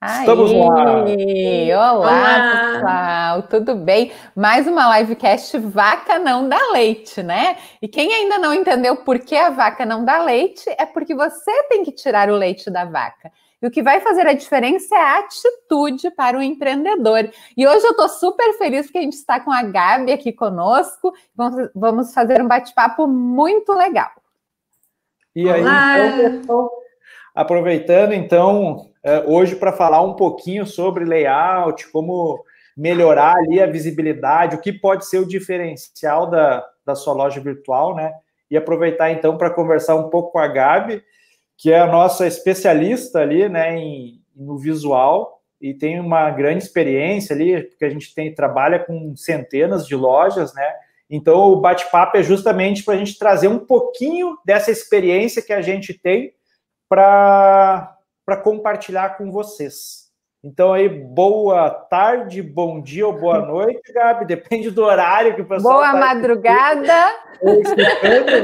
Estamos Aí, lá. Olá, Olá, pessoal, tudo bem? Mais uma livecast Vaca Não Dá Leite, né? E quem ainda não entendeu por que a vaca não dá leite, é porque você tem que tirar o leite da vaca. E o que vai fazer a diferença é a atitude para o empreendedor. E hoje eu estou super feliz porque a gente está com a Gabi aqui conosco. Vamos fazer um bate-papo muito legal. E aí, então, aproveitando então hoje para falar um pouquinho sobre layout, como melhorar ali a visibilidade, o que pode ser o diferencial da, da sua loja virtual, né? E aproveitar então para conversar um pouco com a Gabi, que é a nossa especialista ali, né, em, no visual e tem uma grande experiência ali, porque a gente tem trabalha com centenas de lojas, né? Então o bate-papo é justamente para a gente trazer um pouquinho dessa experiência que a gente tem para para compartilhar com vocês. Então aí, boa tarde, bom dia ou boa noite, Gabi, depende do horário que o pessoal Boa tá madrugada.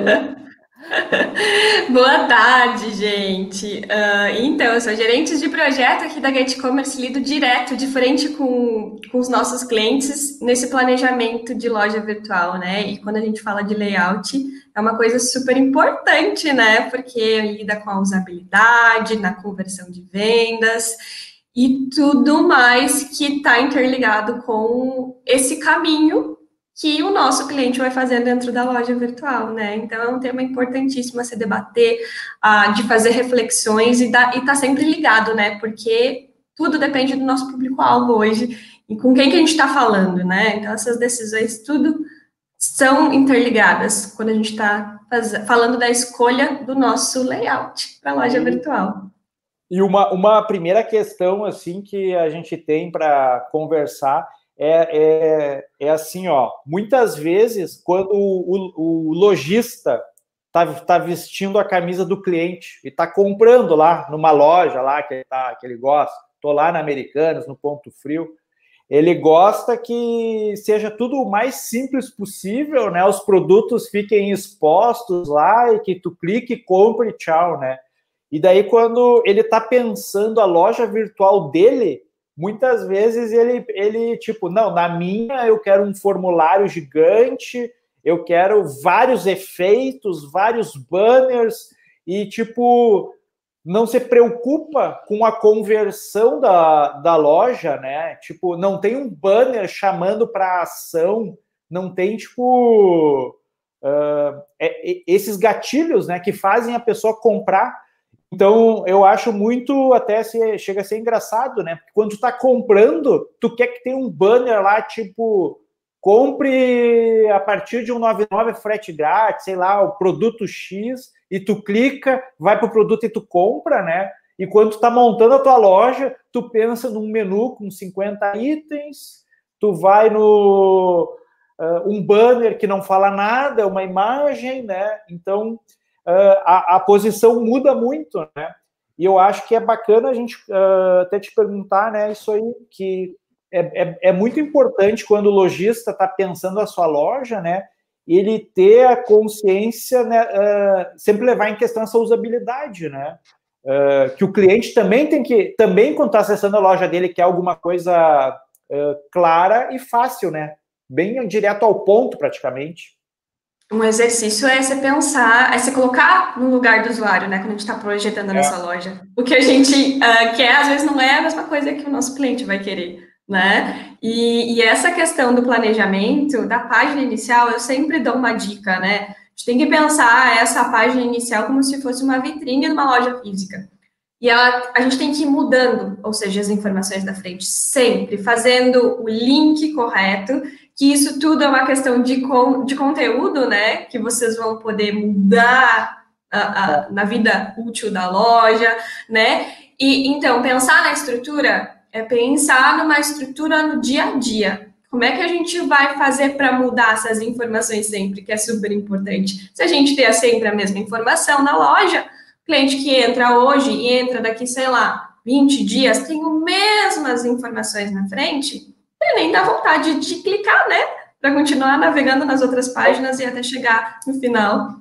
né? Boa tarde, gente. Uh, então, eu sou gerente de projeto aqui da Get Commerce, lido direto, de frente com, com os nossos clientes nesse planejamento de loja virtual, né? E quando a gente fala de layout, é uma coisa super importante, né? Porque lida com a usabilidade, na conversão de vendas e tudo mais que está interligado com esse caminho que o nosso cliente vai fazer dentro da loja virtual, né? Então é um tema importantíssimo a se debater, a, de fazer reflexões e estar tá sempre ligado, né? Porque tudo depende do nosso público-alvo hoje e com quem que a gente está falando, né? Então essas decisões tudo são interligadas quando a gente está falando da escolha do nosso layout para a loja virtual. E uma, uma primeira questão assim que a gente tem para conversar é, é, é assim, ó. Muitas vezes, quando o, o, o lojista está tá vestindo a camisa do cliente e está comprando lá numa loja lá que ele, tá, que ele gosta, estou lá na Americanas, no Ponto Frio, ele gosta que seja tudo o mais simples possível, né? Os produtos fiquem expostos lá e que tu clique, compre tchau, né? E daí, quando ele está pensando a loja virtual dele, muitas vezes ele, ele, tipo, não, na minha eu quero um formulário gigante, eu quero vários efeitos, vários banners, e, tipo, não se preocupa com a conversão da, da loja, né? Tipo, não tem um banner chamando para ação, não tem, tipo, uh, é, esses gatilhos, né, que fazem a pessoa comprar então, eu acho muito, até se, chega a ser engraçado, né? Porque quando tu tá comprando, tu quer que tenha um banner lá, tipo, compre a partir de um 99 frete grátis, sei lá, o produto X, e tu clica, vai pro produto e tu compra, né? E quando tu tá montando a tua loja, tu pensa num menu com 50 itens, tu vai no uh, um banner que não fala nada, uma imagem, né? Então, uh, a, a, posição muda muito, né? E eu acho que é bacana a gente uh, até te perguntar, né? Isso aí que é, é, é muito importante quando o lojista está pensando a sua loja, né? Ele ter a consciência, né? Uh, sempre levar em questão essa usabilidade, né? Uh, que o cliente também tem que, também quando está acessando a loja dele, quer alguma coisa uh, clara e fácil, né? Bem direto ao ponto, praticamente um exercício é você pensar, é você colocar no lugar do usuário, né? Quando a gente está projetando a é. nossa loja. O que a gente uh, quer, às vezes, não é a mesma coisa que o nosso cliente vai querer, né? E, e, essa questão do planejamento, da página inicial, eu sempre dou uma dica, né? A gente tem que pensar essa página inicial como se fosse uma vitrine numa loja física. E ela, a gente tem que ir mudando, ou seja, as informações da frente, sempre, fazendo o link correto que isso tudo é uma questão de, con de conteúdo, né? Que vocês vão poder mudar a, a, na vida útil da loja, né? E então, pensar na estrutura é pensar numa estrutura no dia a dia. Como é que a gente vai fazer para mudar essas informações sempre, que é super importante? Se a gente ter sempre a mesma informação na loja, cliente que entra hoje e entra daqui, sei lá, 20 dias, tem as mesmas informações na frente, e nem dá vontade de clicar, né? Para continuar navegando nas outras páginas e até chegar no final.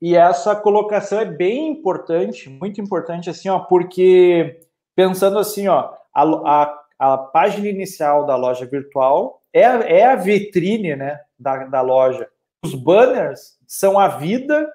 E essa colocação é bem importante, muito importante, assim, ó, porque pensando assim, ó, a, a, a página inicial da loja virtual é, é a vitrine né, da, da loja. Os banners são a vida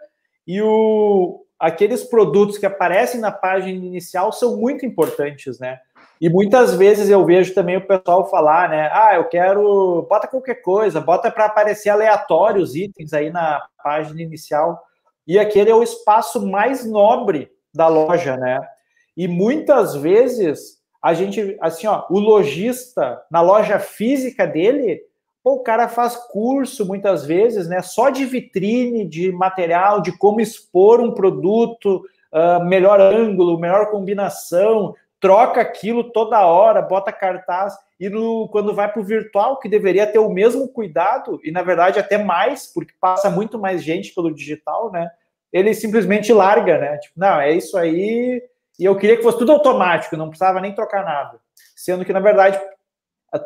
e o, aqueles produtos que aparecem na página inicial são muito importantes, né? E muitas vezes eu vejo também o pessoal falar, né? Ah, eu quero. Bota qualquer coisa, bota para aparecer aleatório os itens aí na página inicial. E aquele é o espaço mais nobre da loja, né? E muitas vezes a gente, assim, ó, o lojista na loja física dele, pô, o cara faz curso muitas vezes, né? Só de vitrine, de material, de como expor um produto, uh, melhor ângulo, melhor combinação, troca aquilo toda hora, bota cartaz, e no, quando vai para o virtual, que deveria ter o mesmo cuidado, e na verdade até mais, porque passa muito mais gente pelo digital, né? Ele simplesmente larga, né? Tipo, não, é isso aí, e eu queria que fosse tudo automático, não precisava nem trocar nada. Sendo que, na verdade,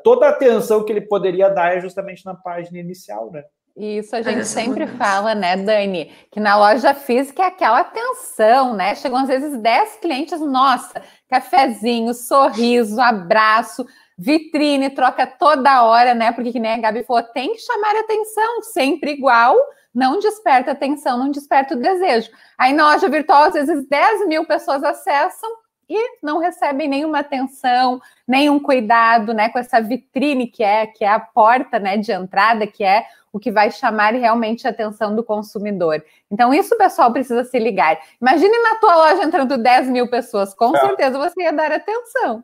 toda a atenção que ele poderia dar é justamente na página inicial, né? Isso a gente sempre fala, né, Dani? Que na loja física é aquela atenção, né? Chegam às vezes 10 clientes, nossa, cafezinho, sorriso, abraço, vitrine, troca toda hora, né? Porque que nem a Gabi falou, tem que chamar atenção, sempre igual, não desperta atenção, não desperta o desejo. Aí na loja virtual, às vezes 10 mil pessoas acessam e não recebem nenhuma atenção, nenhum cuidado, né, com essa vitrine que é, que é a porta, né, de entrada, que é o que vai chamar realmente a atenção do consumidor. Então, isso o pessoal precisa se ligar. Imagine na tua loja entrando 10 mil pessoas, com é. certeza você ia dar atenção.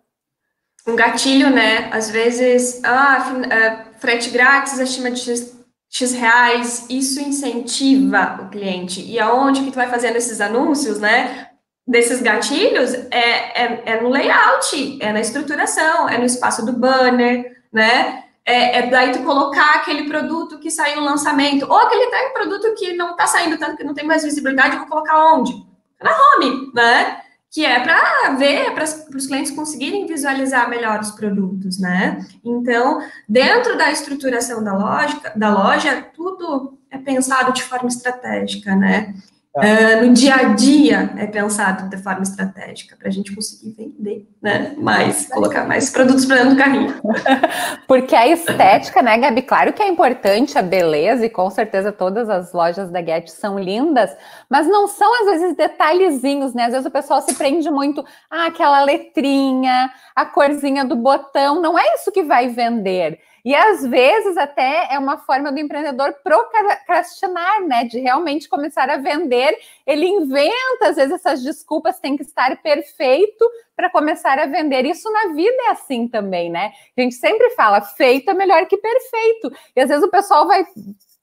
Um gatilho, né? Às vezes, ah, é, frete grátis acima de X, X reais, isso incentiva o cliente. E aonde que tu vai fazendo esses anúncios, né? Desses gatilhos é, é, é, no layout, é na estruturação, é no espaço do banner, né? É, é daí tu colocar aquele produto que saiu no lançamento, ou aquele tá, produto que não está saindo tanto, que não tem mais visibilidade, vou colocar onde? Na home, né? Que é para ver, para os clientes conseguirem visualizar melhor os produtos, né? Então, dentro da estruturação da loja, da loja, tudo é pensado de forma estratégica, né? Uh, no dia a dia é pensado de forma estratégica para a gente conseguir vender né, mais, colocar mais produtos para dentro do carrinho. Porque a estética, né, Gabi? Claro que é importante a beleza, e com certeza todas as lojas da Get são lindas, mas não são às vezes detalhezinhos, né? Às vezes o pessoal se prende muito ah, aquela letrinha, a corzinha do botão, não é isso que vai vender. E às vezes até é uma forma do empreendedor procrastinar, né? De realmente começar a vender. Ele inventa, às vezes, essas desculpas, tem que estar perfeito para começar a vender. Isso na vida é assim também, né? A gente sempre fala, feito é melhor que perfeito. E às vezes o pessoal vai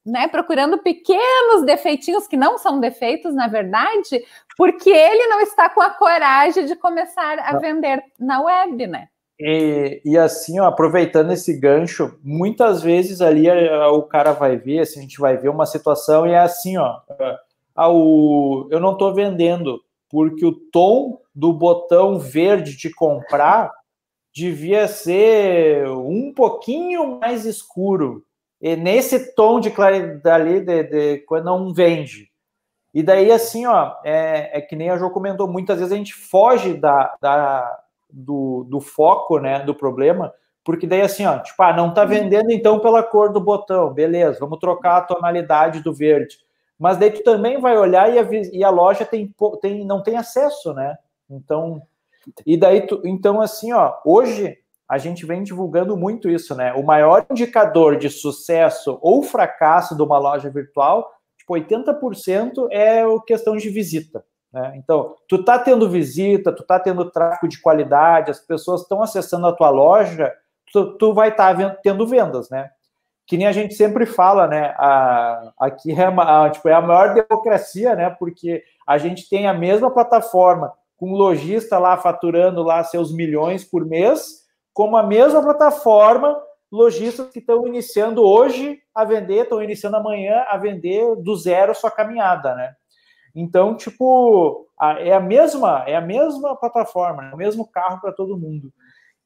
né, procurando pequenos defeitinhos que não são defeitos, na verdade, porque ele não está com a coragem de começar a vender na web, né? E, e, assim, ó, aproveitando esse gancho, muitas vezes ali a, o cara vai ver, assim, a gente vai ver uma situação e é assim, ó, a, o, eu não estou vendendo porque o tom do botão verde de comprar devia ser um pouquinho mais escuro. E nesse tom de claridade de, de, quando não vende. E daí, assim, ó, é, é que nem a Jo comentou, muitas vezes a gente foge da, da do, do foco, né, do problema, porque daí assim, ó, tipo, ah, não tá vendendo então pela cor do botão, beleza, vamos trocar a tonalidade do verde. Mas daí tu também vai olhar e a, e a loja tem, tem, não tem acesso, né? Então, e daí tu, então assim, ó, hoje a gente vem divulgando muito isso, né? O maior indicador de sucesso ou fracasso de uma loja virtual, tipo, 80% é questão de visita. Né? Então, tu tá tendo visita, tu tá tendo tráfego de qualidade, as pessoas estão acessando a tua loja, tu, tu vai estar tá tendo vendas, né? Que nem a gente sempre fala, né? A, aqui é, a, tipo, é a maior democracia, né? Porque a gente tem a mesma plataforma com o lojista lá faturando lá seus milhões por mês, como a mesma plataforma lojistas que estão iniciando hoje a vender, estão iniciando amanhã a vender do zero sua caminhada, né? Então, tipo, é a mesma, é a mesma plataforma, é o mesmo carro para todo mundo.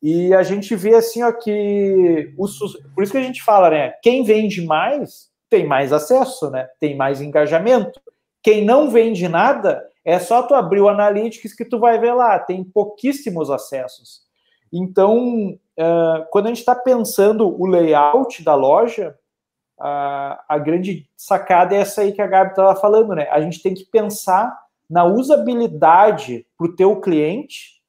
E a gente vê assim, ó, que o, por isso que a gente fala, né? Quem vende mais tem mais acesso, né? Tem mais engajamento. Quem não vende nada, é só tu abrir o Analytics que tu vai ver lá, tem pouquíssimos acessos. Então, uh, quando a gente está pensando o layout da loja, a, a grande sacada é essa aí que a Gabi estava falando, né? A gente tem que pensar na usabilidade para o teu cliente,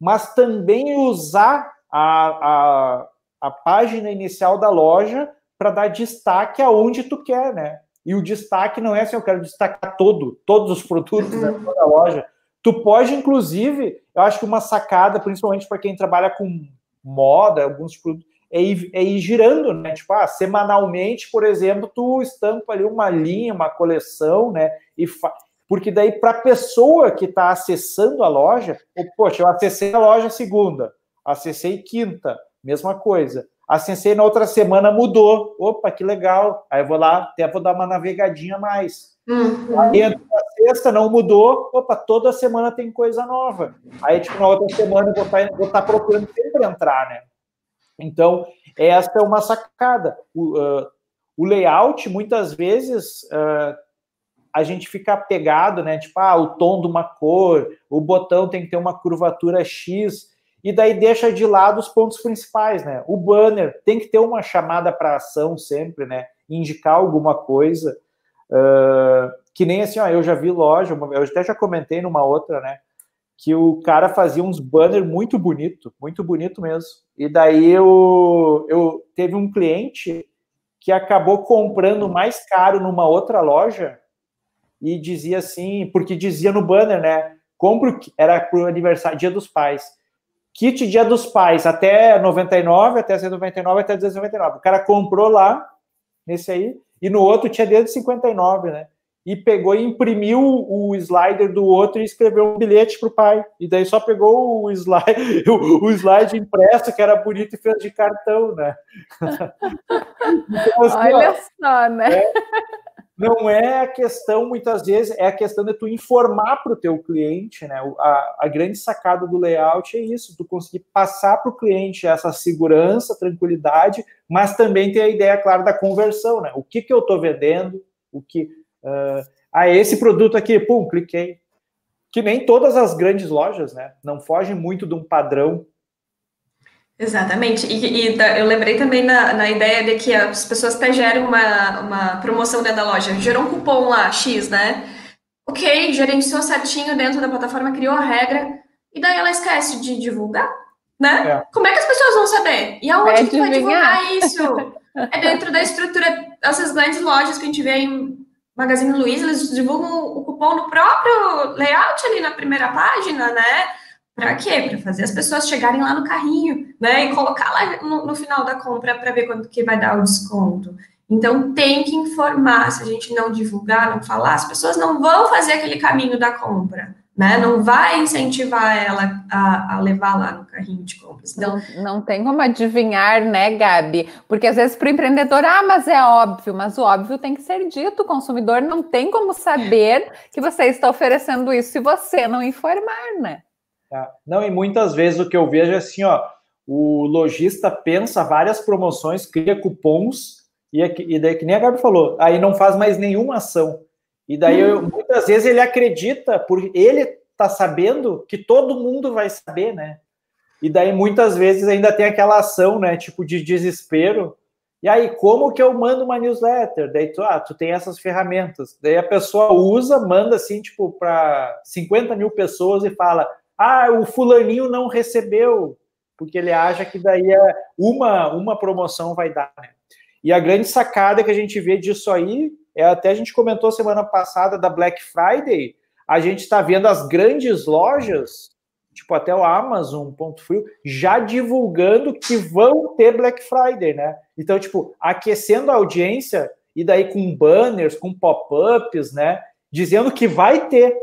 mas também usar a, a, a página inicial da loja para dar destaque aonde tu quer, né? E o destaque não é assim, eu quero destacar todo, todos os produtos uhum. da loja. Tu pode, inclusive, eu acho que uma sacada, principalmente para quem trabalha com moda, alguns produtos, é ir, é ir girando, né? Tipo, ah, semanalmente, por exemplo, tu estampa ali uma linha, uma coleção, né? E fa... Porque daí, para a pessoa que está acessando a loja, ou, poxa, eu acessei a loja segunda, acessei quinta, mesma coisa. Acessei na outra semana, mudou. Opa, que legal. Aí eu vou lá, até vou dar uma navegadinha mais. Uhum. Aí entra na sexta, não mudou. Opa, toda semana tem coisa nova. Aí, tipo, na outra semana eu vou estar, tá, vou estar tá procurando sempre entrar, né? Então, essa é uma sacada. O, uh, o layout, muitas vezes, uh, a gente fica pegado, né? Tipo, ah, o tom de uma cor, o botão tem que ter uma curvatura X e daí deixa de lado os pontos principais, né? O banner tem que ter uma chamada para ação sempre, né? Indicar alguma coisa. Uh, que nem assim, ó, eu já vi loja, eu até já comentei numa outra, né? Que o cara fazia uns banners muito bonito, muito bonito mesmo. E daí eu, eu teve um cliente que acabou comprando mais caro numa outra loja e dizia assim, porque dizia no banner, né? Compro, era pro aniversário, dia dos pais Kit Dia dos Pais até 99, até 199, até 299. O cara comprou lá, nesse aí, e no outro tinha desde 59, né? E pegou e imprimiu o slider do outro e escreveu um bilhete para o pai. E daí só pegou o slide, o, o slide impresso, que era bonito, e fez de cartão, né? então, assim, Olha ó, só, né? É, não é a questão, muitas vezes, é a questão de tu informar para o teu cliente, né? A, a, grande sacada do layout é isso, tu conseguir passar para o cliente essa segurança, tranquilidade, mas também ter a ideia clara da conversão, né? O que, que eu estou vendendo, o que. Uh, ah, esse produto aqui, pum, cliquei. Que nem todas as grandes lojas, né? Não fogem muito de um padrão Exatamente. E, e eu lembrei também na, na ideia de que as pessoas até geram uma, uma promoção dentro da loja. Gerou um cupom lá, X, né? Ok, gerenciou certinho dentro da plataforma, criou a regra, e daí ela esquece de divulgar, né? É. Como é que as pessoas vão saber? E aonde é que vai divulgar isso? é dentro da estrutura, essas grandes lojas que a gente vê em Magazine Luiza, eles divulgam o cupom no próprio layout ali na primeira página, né? Para quê? Para fazer as pessoas chegarem lá no carrinho, né? E colocar lá no, no final da compra para ver quando que vai dar o desconto. Então tem que informar. Se a gente não divulgar, não falar, as pessoas não vão fazer aquele caminho da compra. Né? Não vai incentivar ela a, a, levar lá no carrinho de compras. Então, não, não tem como adivinhar, né, Gabi? Porque às vezes para o empreendedor, ah, mas é óbvio, mas o óbvio tem que ser dito. O consumidor não tem como saber que você está oferecendo isso se você não informar, né? Tá? Não, e muitas vezes o que eu vejo é assim, ó, o lojista pensa várias promoções, cria cupons, e, é e daí, que nem a Gabi falou, aí não faz mais nenhuma ação. E daí, eu, hum. muitas vezes, ele acredita, por ele tá sabendo que todo mundo vai saber, né? E daí, muitas vezes, ainda tem aquela ação, né? Tipo, de desespero. E aí, como que eu mando uma newsletter? Daí, tu, ah, tu tem essas ferramentas. Daí a pessoa usa, manda assim, tipo, para 50 mil pessoas e fala: ah, o fulaninho não recebeu, porque ele acha que daí é uma, uma promoção vai dar, né? E a grande sacada que a gente vê disso aí, é até a gente comentou semana passada da Black Friday, a gente está vendo as grandes lojas, tipo até o Amazon, ponto frio, já divulgando que vão ter Black Friday, né? Então, tipo, aquecendo a audiência, e daí com banners, com pop-ups, né? Dizendo que vai ter.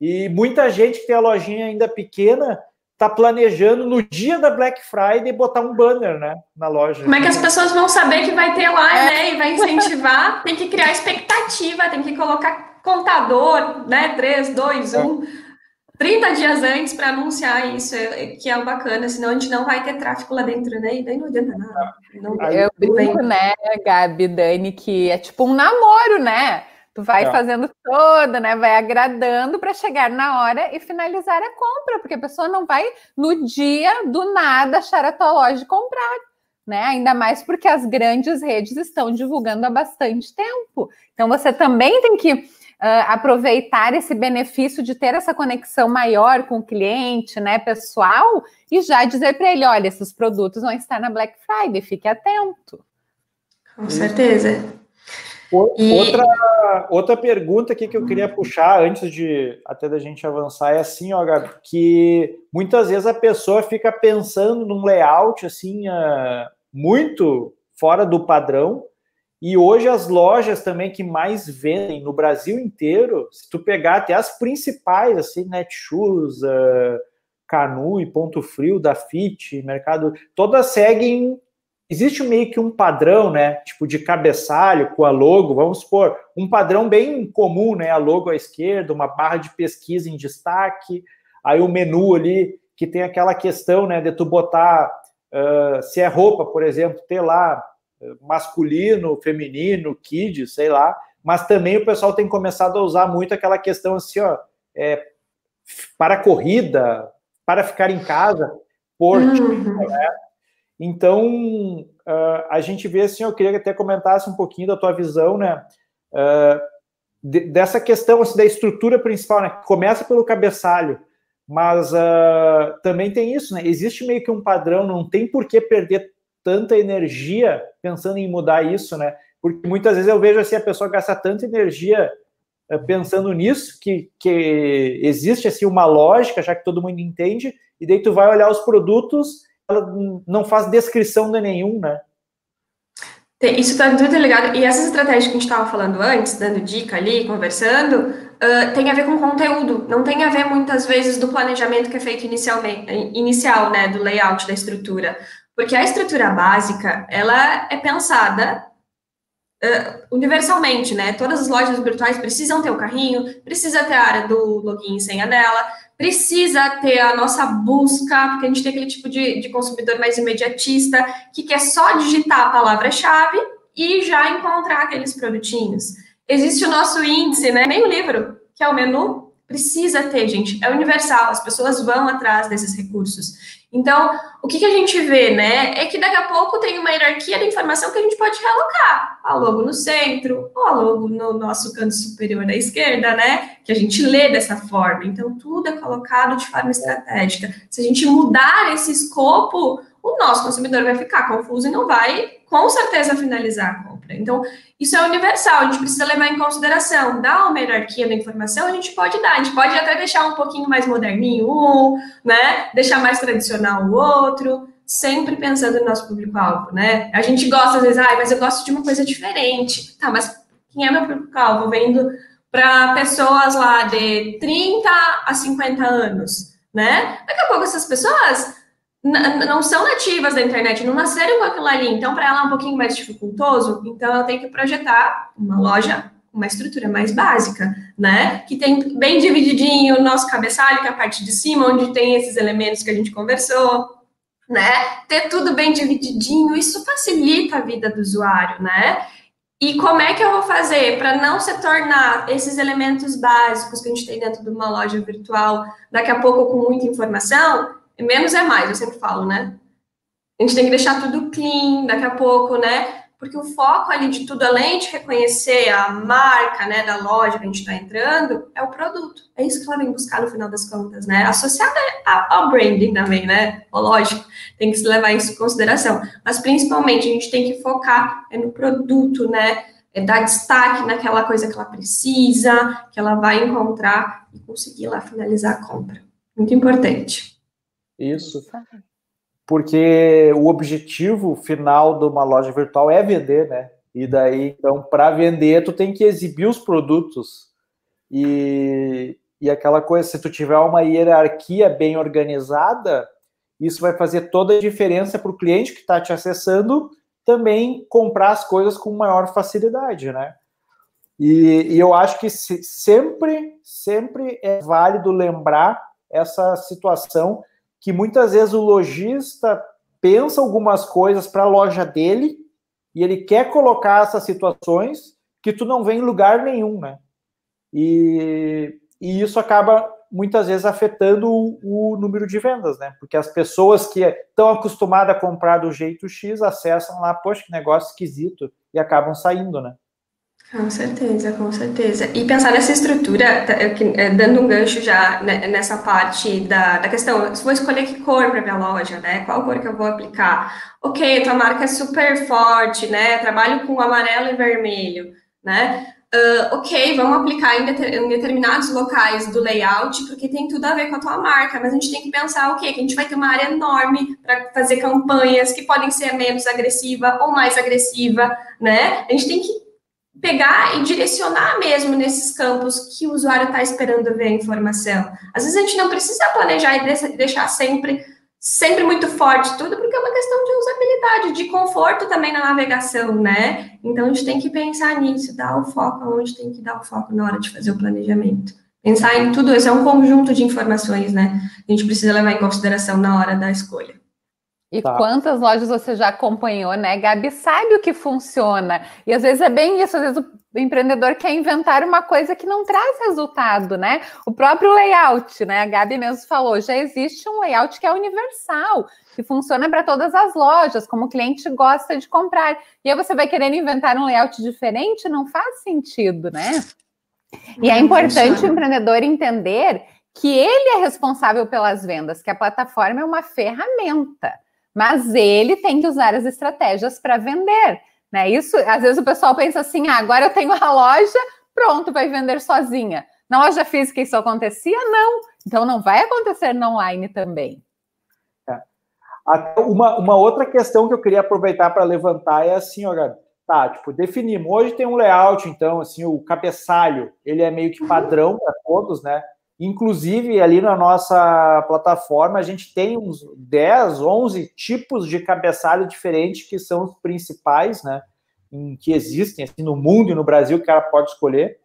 E muita gente que tem a lojinha ainda pequena está planejando no dia da Black Friday botar um banner, né, na loja. Como é que as pessoas vão saber que vai ter lá, é. né, e vai incentivar? tem que criar expectativa, tem que colocar contador, né, 3, 2, 1, 30 dias antes para anunciar isso, que é o bacana, senão a gente não vai ter tráfego lá dentro, né, e daí não adianta nada. Não, eu brinco, né, Gabi, Dani, que é tipo um namoro, né, Tu vai é. fazendo toda, né? Vai agradando para chegar na hora e finalizar a compra, porque a pessoa não vai no dia do nada achar a tua loja e comprar. Né? Ainda mais porque as grandes redes estão divulgando há bastante tempo. Então você também tem que uh, aproveitar esse benefício de ter essa conexão maior com o cliente, né, pessoal, e já dizer para ele: olha, esses produtos vão estar na Black Friday, fique atento. Com certeza. Outra, outra pergunta aqui que eu queria puxar antes de até da gente avançar é assim, ó, Gabi, que muitas vezes a pessoa fica pensando num layout assim uh, muito fora do padrão e hoje as lojas também que mais vendem no Brasil inteiro, se tu pegar até as principais, assim, Netshoes, uh, Canu e Ponto Frio, da Fit, Mercado, todas seguem. Existe meio que um padrão, né? Tipo de cabeçalho com a logo, vamos supor, um padrão bem comum, né? A logo à esquerda, uma barra de pesquisa em destaque, aí o menu ali que tem aquela questão, né, de tu botar uh, se é roupa, por exemplo, ter lá masculino, feminino, kids, sei lá, mas também o pessoal tem começado a usar muito aquela questão assim, ó, é, para corrida, para ficar em casa, por uhum. né? Então, uh, a gente vê assim, eu queria que até comentasse um pouquinho da tua visão, né, uh, de, dessa questão assim, da estrutura principal, né, que começa pelo cabeçalho, mas uh, também tem isso, né, existe meio que um padrão, não tem por que perder tanta energia pensando em mudar isso, né? Porque muitas vezes eu vejo assim a pessoa gasta tanta energia pensando nisso que, que existe assim uma lógica, já que todo mundo entende, e daí tu vai olhar os produtos, ela não faz descrição de nenhum, né? Isso está muito ligado. E essas estratégias que a gente estava falando antes, dando dica ali, conversando, uh, tem a ver com conteúdo. Não tem a ver muitas vezes do planejamento que é feito inicialmente, inicial, né, do layout da estrutura. Porque a estrutura básica, ela é pensada uh, universalmente, né? Todas as lojas virtuais precisam ter o carrinho, precisa ter a área do login e senha dela, precisa ter a nossa busca, porque a gente tem aquele tipo de, de consumidor mais imediatista, que quer só digitar a palavra-chave e já encontrar aqueles produtinhos. Existe o nosso índice, né? Meio livro, que é o menu, precisa ter, gente. É universal, as pessoas vão atrás desses recursos. Então, o que, que, a gente vê, né? É que daqui a pouco tem uma hierarquia da informação que a gente pode realocar. A logo no centro, ou a logo no nosso canto superior da esquerda, né? Que a gente lê dessa forma. Então, tudo é colocado de forma estratégica. Se a gente mudar esse escopo, o nosso consumidor vai ficar confuso e não vai, com certeza, finalizar compra. Então, isso é universal, a gente precisa levar em consideração. Dar uma hierarquia da informação, a gente pode dar, a gente pode até deixar um pouquinho mais moderninho um, né? Deixar mais tradicional o outro, sempre pensando no nosso público-alvo, né? A gente gosta, às vezes, ah, mas eu gosto de uma coisa diferente. Tá, mas quem é meu público-alvo? Vendo para pessoas lá de 30 a 50 anos, né? Daqui a pouco essas pessoas não são nativas da internet, não nasceram com aquilo ali, então para ela é um pouquinho mais dificultoso, então ela tem que projetar uma loja uma estrutura mais básica, né? Que tem bem divididinho o nosso cabeçalho, que é a parte de cima, onde tem esses elementos que a gente conversou, né? Ter tudo bem divididinho, isso facilita a vida do usuário, né? E como é que eu vou fazer para não se tornar esses elementos básicos que a gente tem dentro de uma loja virtual daqui a pouco com muita informação? Menos é mais, eu sempre falo, né? A gente tem que deixar tudo clean daqui a pouco, né? Porque o foco ali de tudo, além de reconhecer a marca, né, da loja que a gente está entrando, é o produto. É isso que ela vem buscar no final das contas, né? Associada ao branding também, né? Lógico, tem que se levar isso em consideração. Mas principalmente a gente tem que focar é no produto, né? É dar destaque naquela coisa que ela precisa, que ela vai encontrar e conseguir lá finalizar a compra. Muito importante. Isso. Porque o objetivo final de uma loja virtual é vender, né? E daí, então, para vender, tu tem que exibir os produtos. E, e aquela coisa, se tu tiver uma hierarquia bem organizada, isso vai fazer toda a diferença para o cliente que está te acessando também comprar as coisas com maior facilidade, né? E, e eu acho que se, sempre, sempre é válido lembrar essa situação que muitas vezes o lojista pensa algumas coisas para a loja dele e ele quer colocar essas situações que tu não vê em lugar nenhum, né? E, e isso acaba muitas vezes afetando o, o, número de vendas, né? Porque as pessoas que estão acostumadas a comprar do jeito X acessam lá, poxa, que negócio esquisito, e acabam saindo, né? Com certeza, com certeza. E pensar nessa estrutura, tá, é, dando um gancho já né, nessa parte da, da questão, se vou escolher que cor para minha loja, né? Qual cor que eu vou aplicar? Ok, tua marca é super forte, né? Trabalho com amarelo e vermelho, né? Uh, ok, vamos aplicar em, em, determinados locais do layout, porque tem tudo a ver com a tua marca, mas a gente tem que pensar, ok, que a gente vai ter uma área enorme para fazer campanhas que podem ser menos agressiva ou mais agressiva, né? A gente tem que pegar e direcionar mesmo nesses campos que o usuário está esperando ver a informação. Às vezes a gente não precisa planejar e deixar sempre sempre muito forte tudo, porque é uma questão de usabilidade, de conforto também na navegação, né? Então a gente tem que pensar nisso, dar o foco onde tem que dar o foco na hora de fazer o planejamento. Pensar em tudo isso é um conjunto de informações, né? A gente precisa levar em consideração na hora da escolha. E tá. quantas lojas você já acompanhou, né? Gabi sabe o que funciona. E às vezes é bem isso, às vezes o empreendedor quer inventar uma coisa que não traz resultado, né? O próprio layout, né? A Gabi mesmo falou, já existe um layout que é universal, que funciona para todas as lojas, como o cliente gosta de comprar. E aí você vai querendo inventar um layout diferente, não faz sentido, né? E é importante o empreendedor entender que ele é responsável pelas vendas, que a plataforma é uma ferramenta mas ele tem que usar as estratégias para vender. Né? Isso, às vezes o pessoal pensa assim: ah, agora eu tenho a loja, pronto, vai vender sozinha. Na loja física isso acontecia? Não. Então não vai acontecer no online também. É. Uma, uma outra questão que eu queria aproveitar para levantar é assim, ó, Gabi. Tá, tipo, definimos. Hoje tem um layout, então, assim, o cabeçalho, ele é meio que padrão para todos, né? Inclusive, ali na nossa plataforma, a gente tem uns 10, 11 tipos de cabeçalho diferentes que são os principais, né? Em, que existem assim, no mundo e no Brasil que o cara pode escolher.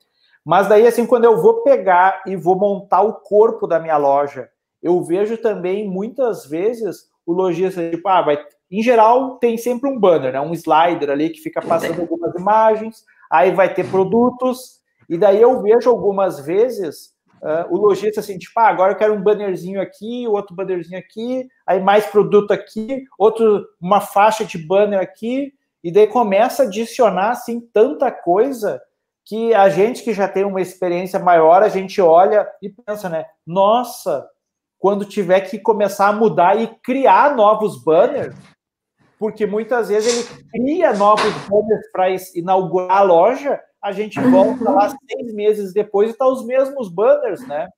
Mas daí, assim, quando eu vou pegar e vou montar o corpo da minha loja, eu vejo também muitas vezes o lojista, tipo, ah, vai. Em geral, tem sempre um banner, né? Um slider ali que fica passando algumas imagens, aí vai ter produtos, e daí eu vejo algumas vezes Uh, o lojista assim, tipo, ah, agora eu quero um bannerzinho aqui, outro bannerzinho aqui, aí mais produto aqui, outro, uma faixa de banner aqui, e daí começa a adicionar assim tanta coisa que a gente que já tem uma experiência maior, a gente olha e pensa, né? Nossa, quando tiver que começar a mudar e criar novos banners, porque muitas vezes ele cria novos banners para inaugurar a loja, a gente volta lá seis meses depois e tá os mesmos banners, né?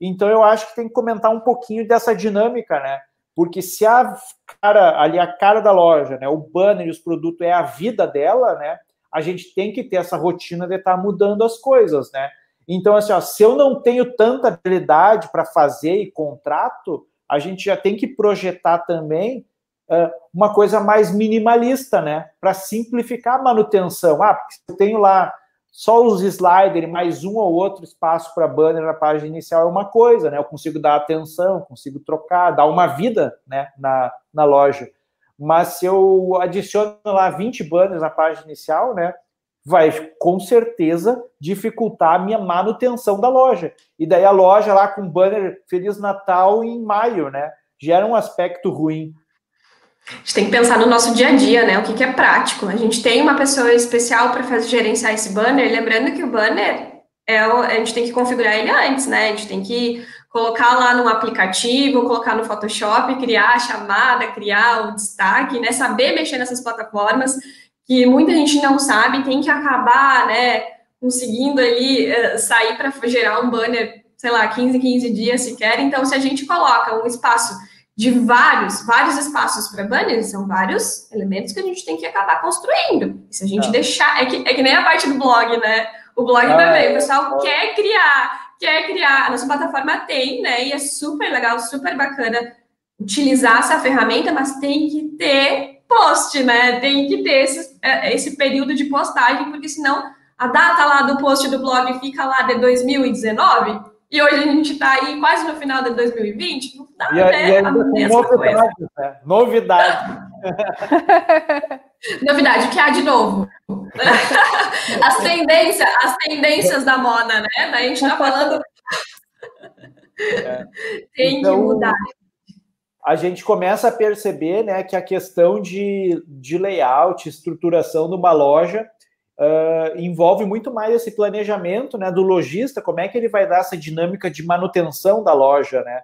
Então eu acho que tem que comentar um pouquinho dessa dinâmica, né? Porque se a cara ali a cara da loja, né, o banner e os produtos é a vida dela, né? A gente tem que ter essa rotina de estar tá mudando as coisas, né? Então assim, ó, se eu não tenho tanta habilidade para fazer e contrato, a gente já tem que projetar também uh, uma coisa mais minimalista, né? Para simplificar a manutenção. Ah, porque eu tenho lá só os sliders mais um ou outro espaço para banner na página inicial é uma coisa, né? Eu consigo dar atenção, consigo trocar, dar uma vida né, na, na loja. Mas se eu adiciono lá 20 banners na página inicial, né? Vai com certeza dificultar a minha manutenção da loja. E daí a loja lá com banner Feliz Natal em maio, né? Gera um aspecto ruim. A gente tem que pensar no nosso dia a dia, né? O que, que é prático. A gente tem uma pessoa especial para fazer gerenciar esse banner, lembrando que o banner é o, a gente tem que configurar ele antes, né? A gente tem que colocar lá no aplicativo, colocar no Photoshop, criar a chamada, criar o destaque, né? Saber mexer nessas plataformas que muita gente não sabe, tem que acabar, né? Conseguindo ali uh, sair para gerar um banner, sei lá, 15, 15 dias sequer. Então, se a gente coloca um espaço de vários, vários espaços para banners, são vários elementos que a gente tem que acabar construindo. se a gente é. deixar. É que, é que nem a parte do blog, né? O blog ah, também, o pessoal é. quer criar, quer criar. A nossa plataforma tem, né? E é super legal, super bacana utilizar essa ferramenta, mas tem que ter post, né? Tem que ter esse, é, esse período de postagem, porque senão a data lá do post do blog fica lá de 2019 e hoje a gente está aí quase no final de 2020, não dá, e, né? E ainda né? Novidade. Novidade, o que há de novo? As tendências, as tendências da moda, né? A gente está falando. É. Tem então, que mudar. A gente começa a perceber né, que a questão de, de layout, estruturação de uma loja, uh, envolve muito mais esse planejamento né, do lojista, como é que ele vai dar essa dinâmica de manutenção da loja, né?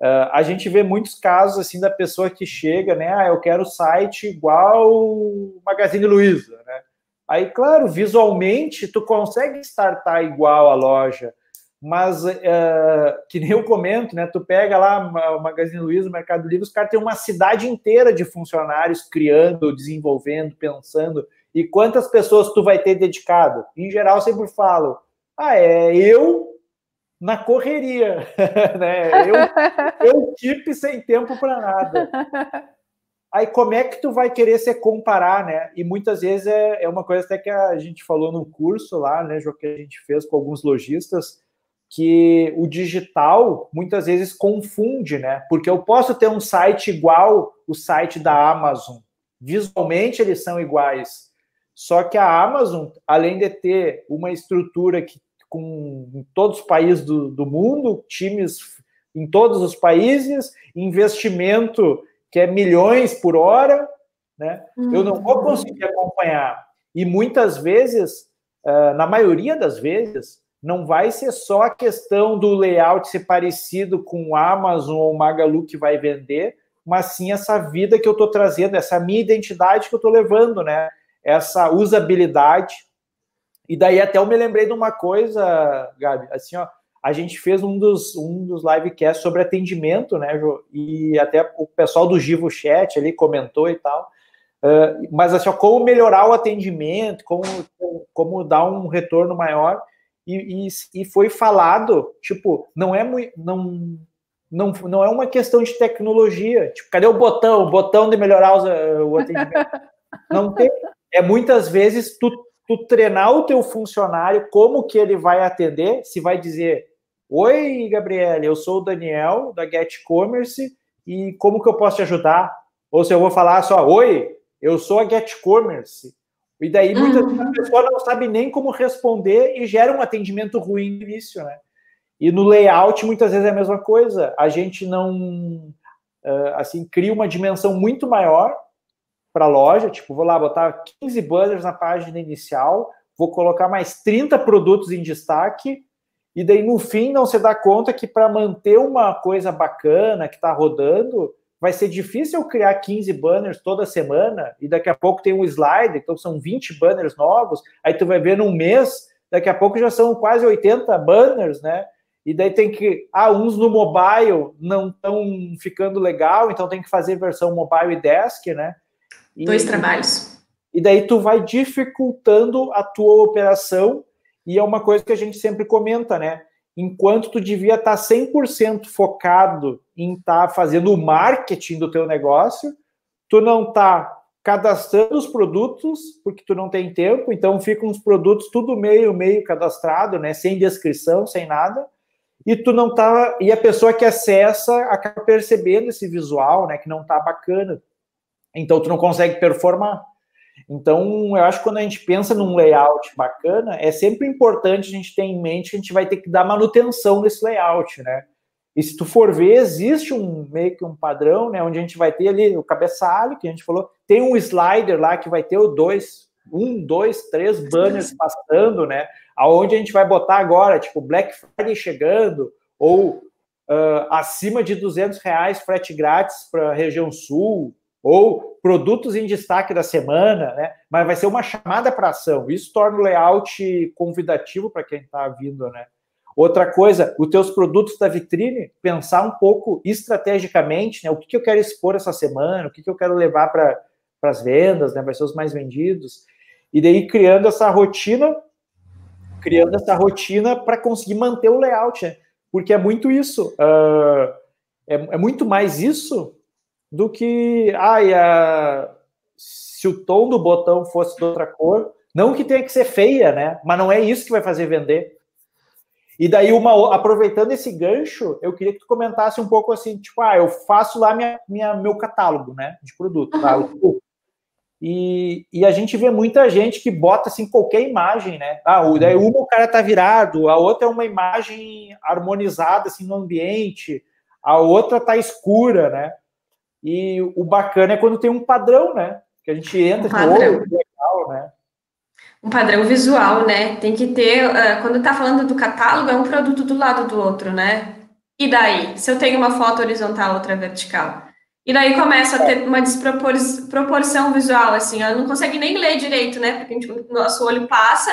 Uh, a gente vê muitos casos assim da pessoa que chega, né? Ah, eu quero site igual o Magazine Luiza, né? Aí, claro, visualmente tu consegue startar igual a loja, mas uh, que nem eu comento, né? Tu pega lá o Magazine Luiza, o Mercado Livre, os caras têm uma cidade inteira de funcionários criando, desenvolvendo, pensando. E quantas pessoas tu vai ter dedicado? Em geral, sempre falo, ah, é eu na correria, né? Eu, eu keep sem tempo para nada. Aí como é que tu vai querer se comparar, né? E muitas vezes é, é uma coisa até que a gente falou no curso lá, né, que a gente fez com alguns lojistas, que o digital muitas vezes confunde, né? Porque eu posso ter um site igual o site da Amazon, visualmente eles são iguais. Só que a Amazon, além de ter uma estrutura que com em todos os países do, do mundo, times em todos os países, investimento que é milhões por hora, né? Uhum. Eu não vou conseguir acompanhar. E muitas vezes, uh, na maioria das vezes, não vai ser só a questão do layout ser parecido com o Amazon ou o Magalu que vai vender, mas sim essa vida que eu estou trazendo, essa minha identidade que eu estou levando, né? Essa usabilidade, e daí até eu me lembrei de uma coisa, Gabi, assim, ó, a gente fez um dos, um dos livecasts sobre atendimento, né, Jô? E até o pessoal do Givo Chat ali comentou e tal. Uh, mas assim, ó, como melhorar o atendimento, como, como dar um retorno maior. E, e, e foi falado, tipo, não é muito. Não, não, não é uma questão de tecnologia. Tipo, cadê o botão? O botão de melhorar os, o atendimento. Não tem. É muitas vezes tu tu treinar o teu funcionário, como que ele vai atender, se vai dizer, oi, Gabriela, eu sou o Daniel, da Get Commerce, e como que eu posso te ajudar? Ou se eu vou falar só, oi, eu sou a Get Commerce. E daí muitas vezes a uhum. pessoa não sabe nem como responder e gera um atendimento ruim no início, né? E no layout, muitas vezes é a mesma coisa. A gente não, assim, cria uma dimensão muito maior para a loja, tipo, vou lá botar 15 banners na página inicial, vou colocar mais 30 produtos em destaque, e daí no fim não se dá conta que para manter uma coisa bacana que está rodando, vai ser difícil criar 15 banners toda semana, e daqui a pouco tem um slide, então são 20 banners novos, aí tu vai ver num mês, daqui a pouco já são quase 80 banners, né? E daí tem que, ah, uns no mobile não estão ficando legal, então tem que fazer versão mobile e desk, né? E, Dois trabalhos. E daí tu vai dificultando a tua operação, e é uma coisa que a gente sempre comenta, né? Enquanto tu devia estar 100% focado em estar tá fazendo o marketing do teu negócio, tu não está cadastrando os produtos, porque tu não tem tempo, então ficam os produtos tudo meio, meio cadastrado, né? Sem descrição, sem nada. E tu não tá. E a pessoa que acessa acaba percebendo esse visual, né? Que não tá bacana. Então, tu não consegue performar. Então, eu acho que quando a gente pensa num layout bacana, é sempre importante a gente ter em mente que a gente vai ter que dar manutenção desse layout, né? E se tu for ver, existe um meio que um padrão, né? Onde a gente vai ter ali o cabeçalho, que a gente falou, tem um slider lá que vai ter o dois, um, dois, três banners passando, né? Aonde a gente vai botar agora, tipo, Black Friday chegando, ou uh, acima de 200 reais frete grátis para a região sul, ou produtos em destaque da semana, né? Mas vai ser uma chamada para ação. Isso torna o layout convidativo para quem está vindo, né? Outra coisa, os teus produtos da vitrine, pensar um pouco estrategicamente, né? O que, que eu quero expor essa semana, o que, que eu quero levar para as vendas, né? Vai ser os mais vendidos. E daí criando essa rotina, criando essa rotina para conseguir manter o layout, né? Porque é muito isso. Uh, é, é muito mais isso do que ai, a, se o tom do botão fosse de outra cor. Não que tenha que ser feia, né? Mas não é isso que vai fazer vender. E daí, uma, aproveitando esse gancho, eu queria que tu comentasse um pouco assim, tipo, ah, eu faço lá minha, minha, meu catálogo, né, de produto, tá? Uhum. E, e, a gente vê muita gente que bota assim qualquer imagem, né? Ah, daí uma o cara tá virado, a outra é uma imagem harmonizada assim no ambiente, a outra tá escura, né? E o bacana é quando tem um padrão, né? Que a gente entra um padrão. legal, né? Um padrão visual, né? Tem que ter, uh, quando tá falando do catálogo, é um produto do lado do outro, né? E daí? Se eu tenho uma foto horizontal, outra vertical? E daí começa a ter uma desproporção visual, assim, ela não consegue nem ler direito, né? Porque gente, o nosso olho passa.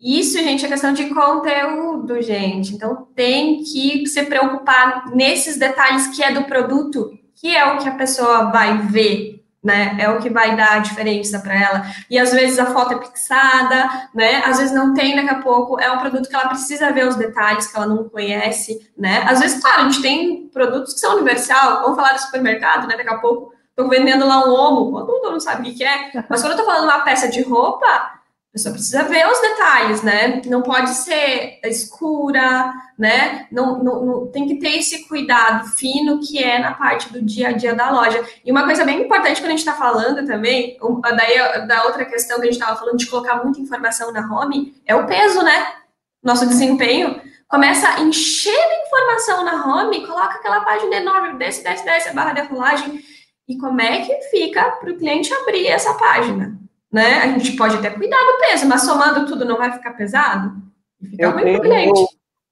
Isso, gente, é questão de conteúdo, gente. Então tem que se preocupar nesses detalhes que é do produto, que é o que a pessoa vai ver, né? É o que vai dar a diferença para ela. E às vezes a foto é pixada, né? Às vezes não tem daqui a pouco. É um produto que ela precisa ver os detalhes que ela não conhece, né? Às vezes, claro, a gente tem produtos que são universal. Vamos falar do supermercado, né? Daqui a pouco estou vendendo lá um omo, todo mundo não sabe o que é. Mas quando eu tô falando uma peça de roupa, a pessoa precisa ver os detalhes, né? Não pode ser escura, né? Não, não, não, tem que ter esse cuidado fino que é na parte do dia a dia da loja. E uma coisa bem importante que a gente está falando também, daí da outra questão que a gente estava falando de colocar muita informação na home, é o peso, né? Nosso desempenho. Começa a encher de informação na home, coloca aquela página enorme, desce, desce, desce, a barra de rolagem. E como é que fica para o cliente abrir essa página? Né? A gente pode até cuidar do peso, mas somando tudo não vai ficar pesado? Fica eu muito tenho,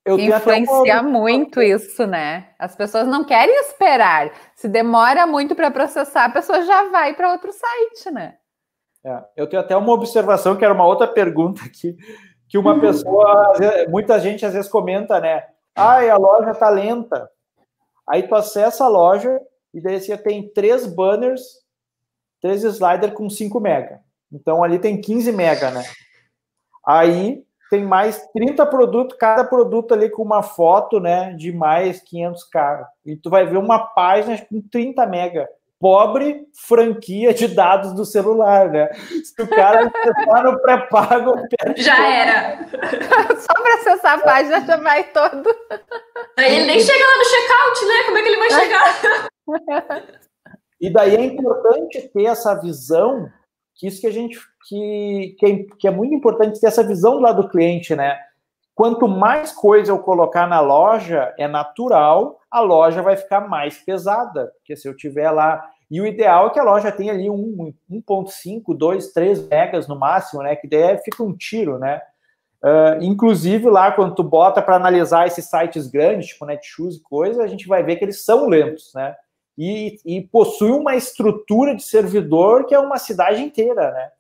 eu, Influencia muito isso, né? As pessoas não querem esperar. Se demora muito para processar, a pessoa já vai para outro site, né? É, eu tenho até uma observação que era uma outra pergunta aqui, que uma pessoa, muita gente às vezes comenta, né? Ai, a loja tá lenta. Aí tu acessa a loja e daí você tem três banners, três sliders com 5 mega. Então ali tem 15 mega, né? Aí tem mais 30 produtos, cada produto ali com uma foto, né, de mais 500k. E tu vai ver uma página com 30 mega. Pobre franquia de dados do celular, né? Se o cara está no pré-pago... Já era. Só para acessar a página já vai todo. Aí ele nem chega lá no checkout, né? Como é que ele vai chegar? E daí é importante ter essa visão que isso que a gente que, que é, que, é, muito importante ter essa visão lado do cliente, né? Quanto mais coisa eu colocar na loja, é natural, a loja vai ficar mais pesada, porque se eu tiver lá e o ideal é que a loja tenha ali um 1.5, 2, 3 megas no máximo, né? Que daí fica um tiro, né? Uh, inclusive lá quando tu bota para analisar esses sites grandes, tipo Netshoes e coisa, a gente vai ver que eles são lentos, né? E, e possui uma estrutura de servidor que é uma cidade inteira, né?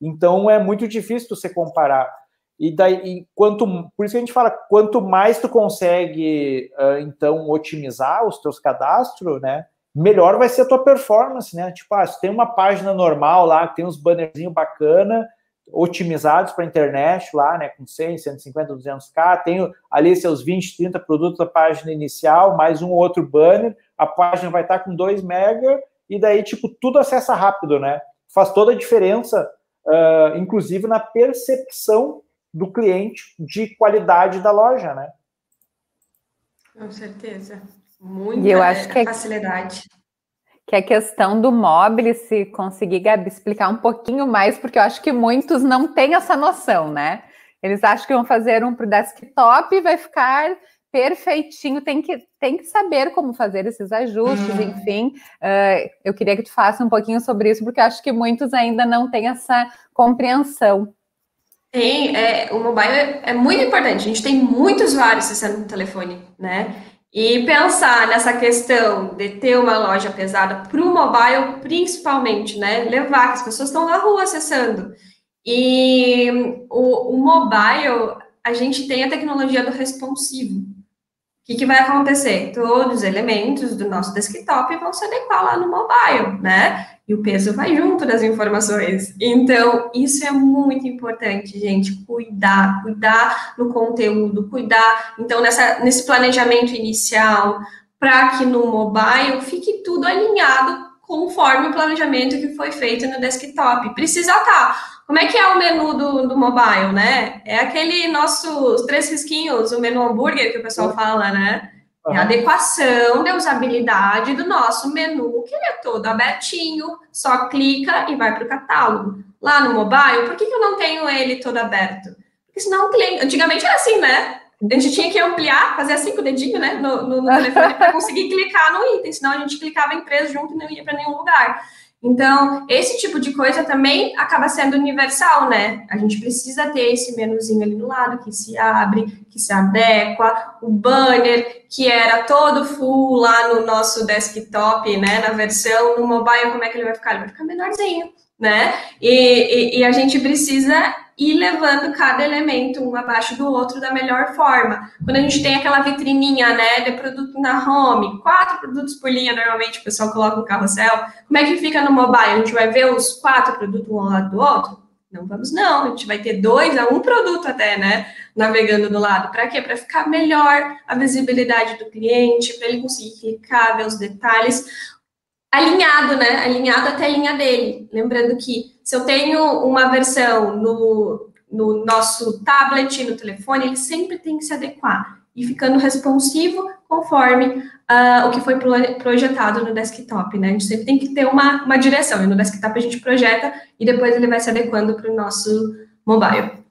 Então é muito difícil você comparar. E daí, e quanto, por isso que a gente fala, quanto mais tu consegue, uh, então, otimizar os teus cadastros, né? Melhor vai ser a tua performance, né? Tipo, ah, se tem uma página normal lá, tem uns bannerzinhos bacana, otimizados para internet lá, né, com 100, 150, 200k, tenho ali seus 20, 30 produtos da página inicial, mais um ou outro banner, a página vai estar com 2 mega e daí, tipo, tudo acessa rápido, né? Faz toda a diferença, uh, inclusive na percepção do cliente de qualidade da loja, né? Com certeza. Muita eu acho que é facilidade. É que a questão do mobile, se conseguir, Gabi, explicar um pouquinho mais, porque eu acho que muitos não têm essa noção, né? Eles acham que vão fazer um para o desktop e vai ficar perfeitinho, tem que, tem que saber como fazer esses ajustes, uhum. enfim. Uh, eu queria que tu faça um pouquinho sobre isso, porque acho que muitos ainda não têm essa compreensão. Tem, é, o mobile é, é, muito importante. A gente tem muitos usuários acessando no telefone, né? E pensar nessa questão de ter uma loja pesada para o mobile, principalmente, né? Levar, que as pessoas estão na rua acessando. E o, o mobile, a gente tem a tecnologia do responsivo. O que, que, vai acontecer? Todos os elementos do nosso desktop vão se adequar lá no mobile, né? E o peso vai junto das informações. Então, isso é muito importante, gente. Cuidar, cuidar no conteúdo, cuidar. Então, nessa, nesse planejamento inicial, para que no mobile fique tudo alinhado conforme o planejamento que foi feito no desktop. Precisa estar. Como é que é o menu do, do mobile, né? É aquele nosso três risquinhos, o menu hambúrguer que o pessoal fala, né? É a adequação da usabilidade do nosso menu, que ele é todo abertinho, só clica e vai para o catálogo. Lá no mobile, por que, que eu não tenho ele todo aberto? Porque senão o cliente. Antigamente era assim, né? A gente tinha que ampliar, fazer assim com o dedinho, né, no, no, no telefone para conseguir clicar no item, senão a gente clicava em preso junto e não ia para nenhum lugar. Então, esse tipo de coisa também acaba sendo universal, né? A gente precisa ter esse menuzinho ali do lado que se abre, que se adequa, o banner que era todo full lá no nosso desktop, né? Na versão no mobile, como é que ele vai ficar? Ele vai ficar menorzinho, né? E, e, e a gente precisa ir levando cada elemento um abaixo do outro da melhor forma. Quando a gente tem aquela vitrininha, né, de produto na home, quatro produtos por linha, normalmente o pessoal coloca no carrossel, como é que fica no mobile? A gente vai ver os quatro produtos um ao lado do outro? Não vamos, não. A gente vai ter dois a um produto até, né? Navegando do lado. Para quê? Para ficar melhor a visibilidade do cliente, para ele conseguir clicar, ver os detalhes. Alinhado, né? Alinhado até a linha dele. Lembrando que se eu tenho uma versão no, no nosso tablet, no telefone, ele sempre tem que se adequar e ficando responsivo conforme uh, o que foi projetado no desktop, né? A gente sempre tem que ter uma, uma direção, e no desktop a gente projeta e depois ele vai se adequando para o nosso mobile.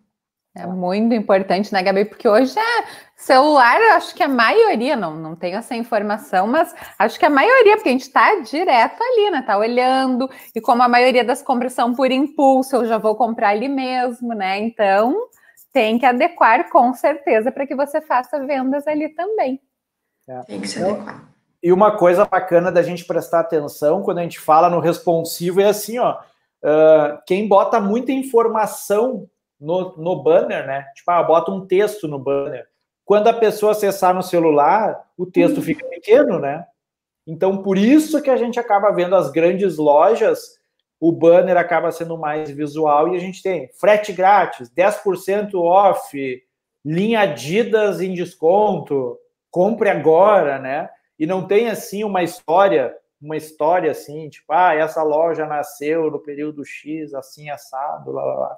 É muito importante, né, Gabi? Porque hoje é celular, eu acho que a maioria, não, não tenho essa informação, mas acho que a maioria, porque a gente está direto ali, né? Tá olhando, e como a maioria das compras são por impulso, eu já vou comprar ali mesmo, né? Então tem que adequar com certeza para que você faça vendas ali também. É. Tem que se adequar. E uma coisa bacana da gente prestar atenção quando a gente fala no responsivo é assim, ó. Uh, quem bota muita informação no, no banner, né? Tipo, ah, bota um texto no banner. Quando a pessoa acessar no celular, o texto uhum. fica pequeno, né? Então, por isso que a gente acaba vendo as grandes lojas, o banner acaba sendo mais visual e a gente tem frete grátis, 10% off, linha Adidas em desconto, compre agora, né? E não tem assim uma história, uma história assim, tipo, ah, essa loja nasceu no período X, assim assado, lá, lá, lá.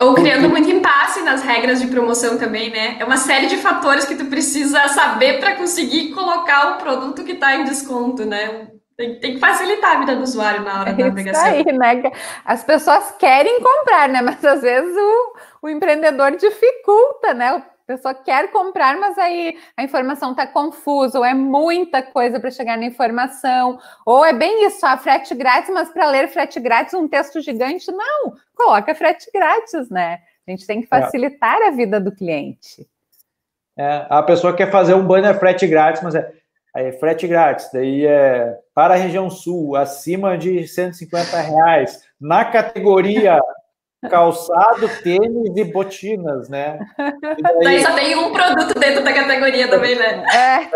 Ou criando muito impasse nas regras de promoção também, né? É uma série de fatores que tu precisa saber para conseguir colocar o produto que está em desconto, né? Tem, tem, que facilitar a vida do usuário na hora é da navegação. Aí, né? As pessoas querem comprar, né? Mas às vezes o, o empreendedor dificulta, né? Pessoa quer comprar, mas aí a informação está confusa, ou é muita coisa para chegar na informação, ou é bem isso, a frete grátis, mas para ler frete grátis, um texto gigante, não, coloca frete grátis, né? A gente tem que é. facilitar é. a vida do cliente. É, a pessoa quer fazer um banner frete grátis, mas é, é frete grátis, daí é para a região sul, acima de 150 reais, na categoria calçado, tênis e botinas, né? E daí, só tem um produto dentro da categoria também, né? É.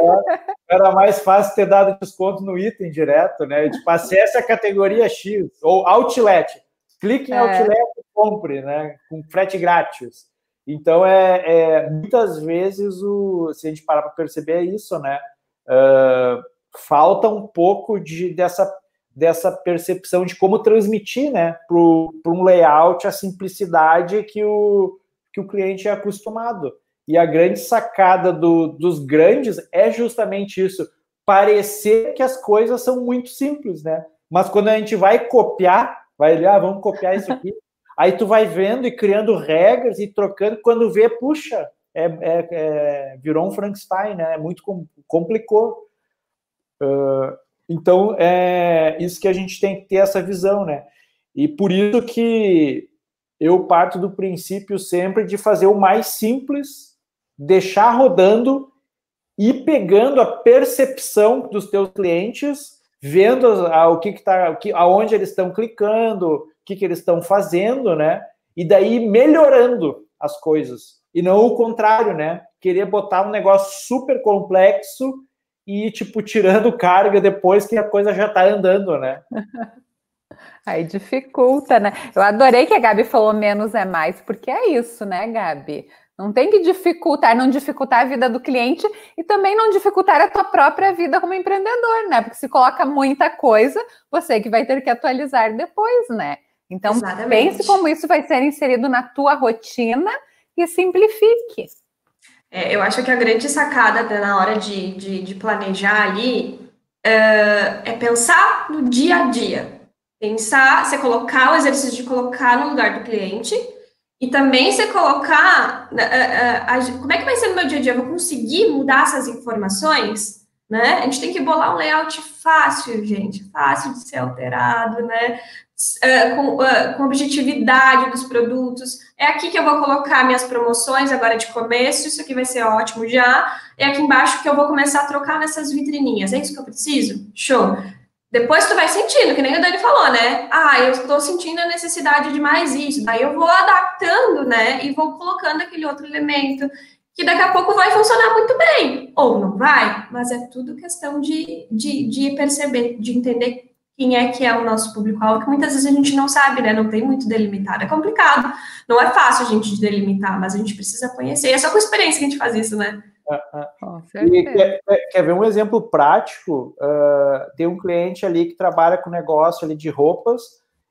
Era mais fácil ter dado desconto no item direto, né? Tipo, acesse a categoria X, ou outlet. Clique em é. outlet e compre, né? Com frete grátis. Então, é, é muitas vezes, o, se a gente parar para perceber, é isso, né? Uh, falta um pouco de, dessa dessa percepção de como transmitir né, para um layout a simplicidade que o, que o cliente é acostumado. E a grande sacada do, dos grandes é justamente isso: parecer que as coisas são muito simples, né? Mas quando a gente vai copiar, vai ah, vamos copiar isso aqui. Aí tu vai vendo e criando regras e trocando. Quando vê, puxa, é, é, é virou um Frankenstein, né? É muito complicou. Uh, então, é isso que a gente tem que ter essa visão, né? E por isso que eu parto do princípio sempre de fazer o mais simples, deixar rodando e pegando a percepção dos teus clientes, vendo o que está, aonde eles estão clicando, o que, que eles estão fazendo, né? E daí melhorando as coisas. E não o contrário, né? Querer botar um negócio super complexo e, tipo, tirando carga depois que a coisa já está andando, né? Aí dificulta, né? Eu adorei que a Gabi falou menos é mais, porque é isso, né, Gabi? Não tem que dificultar, não dificultar a vida do cliente e também não dificultar a tua própria vida como empreendedor, né? Porque se coloca muita coisa, você que vai ter que atualizar depois, né? Então, Exatamente. pense como isso vai ser inserido na tua rotina e simplifique. É, eu acho que a grande sacada na hora de, de, de planejar ali é, é pensar no dia a dia. Pensar, você colocar o exercício de colocar no lugar do cliente e também você colocar uh, uh, uh, como é que vai ser no meu dia a dia? Eu vou conseguir mudar essas informações? Né? A gente tem que bolar um layout fácil, gente, fácil de ser alterado, né? Uh, com, uh, com, objetividade dos produtos. É aqui que eu vou colocar minhas promoções agora de começo, isso aqui vai ser ótimo já. É aqui embaixo que eu vou começar a trocar nessas vitrininhas. É isso que eu preciso? Show. Depois tu vai sentindo, que nem o Dani falou, né? Ah, eu estou sentindo a necessidade de mais isso. Daí eu vou adaptando, né? E vou colocando aquele outro elemento que daqui a pouco vai funcionar muito bem. Ou não vai, mas é tudo questão de, de, de perceber, de entender quem é que é o nosso público-alvo, que muitas vezes a gente não sabe, né? Não tem muito delimitado. É complicado. Não é fácil a gente delimitar, mas a gente precisa conhecer. E é só com experiência que a gente faz isso, né? E quer, quer, ver um exemplo prático? Uh, tem um cliente ali que trabalha com negócio ali de roupas,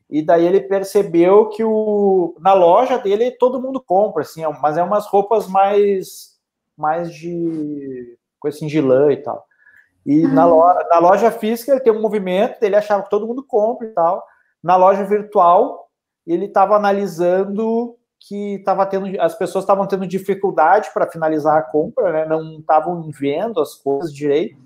e daí ele percebeu que o, na loja dele todo mundo compra, assim, mas é umas roupas mais, mais de coisa assim, de lã e tal. E na, loja, na loja física ele tem um movimento, ele achava que todo mundo compra e tal. Na loja virtual, ele estava analisando que estava tendo, as pessoas estavam tendo dificuldade para finalizar a compra, né? Não estavam vendo as coisas direito.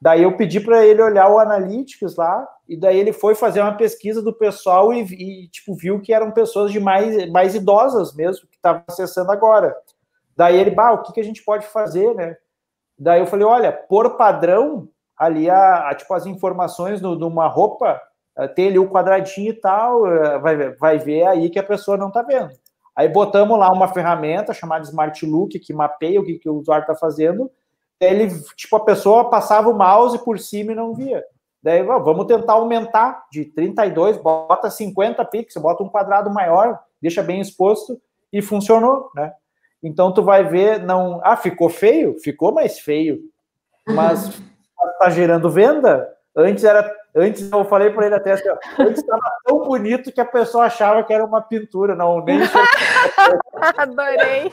Daí eu pedi para ele olhar o Analytics lá, e daí ele foi fazer uma pesquisa do pessoal e, e tipo, viu que eram pessoas de mais, mais idosas mesmo, que estavam acessando agora. Daí ele, bah, o que, que a gente pode fazer, né? Daí eu falei, olha, por padrão, ali a, a tipo as informações no, numa roupa, eh, tem ali o quadradinho e tal, eh, vai, vai ver aí que a pessoa não está vendo. Aí botamos lá uma ferramenta chamada Smart Look que mapeia o que, que o usuário está fazendo. Ele, tipo, a pessoa passava o mouse por cima e não via. Daí, vamos tentar aumentar de 32, bota 50 pixels, bota um quadrado maior, deixa bem exposto e funcionou, né? Então tu vai ver, não, ah, ficou feio, ficou mais feio, mas está gerando venda. Antes era Antes eu falei para ele até assim, ó, antes estava tão bonito que a pessoa achava que era uma pintura, não nem. Adorei.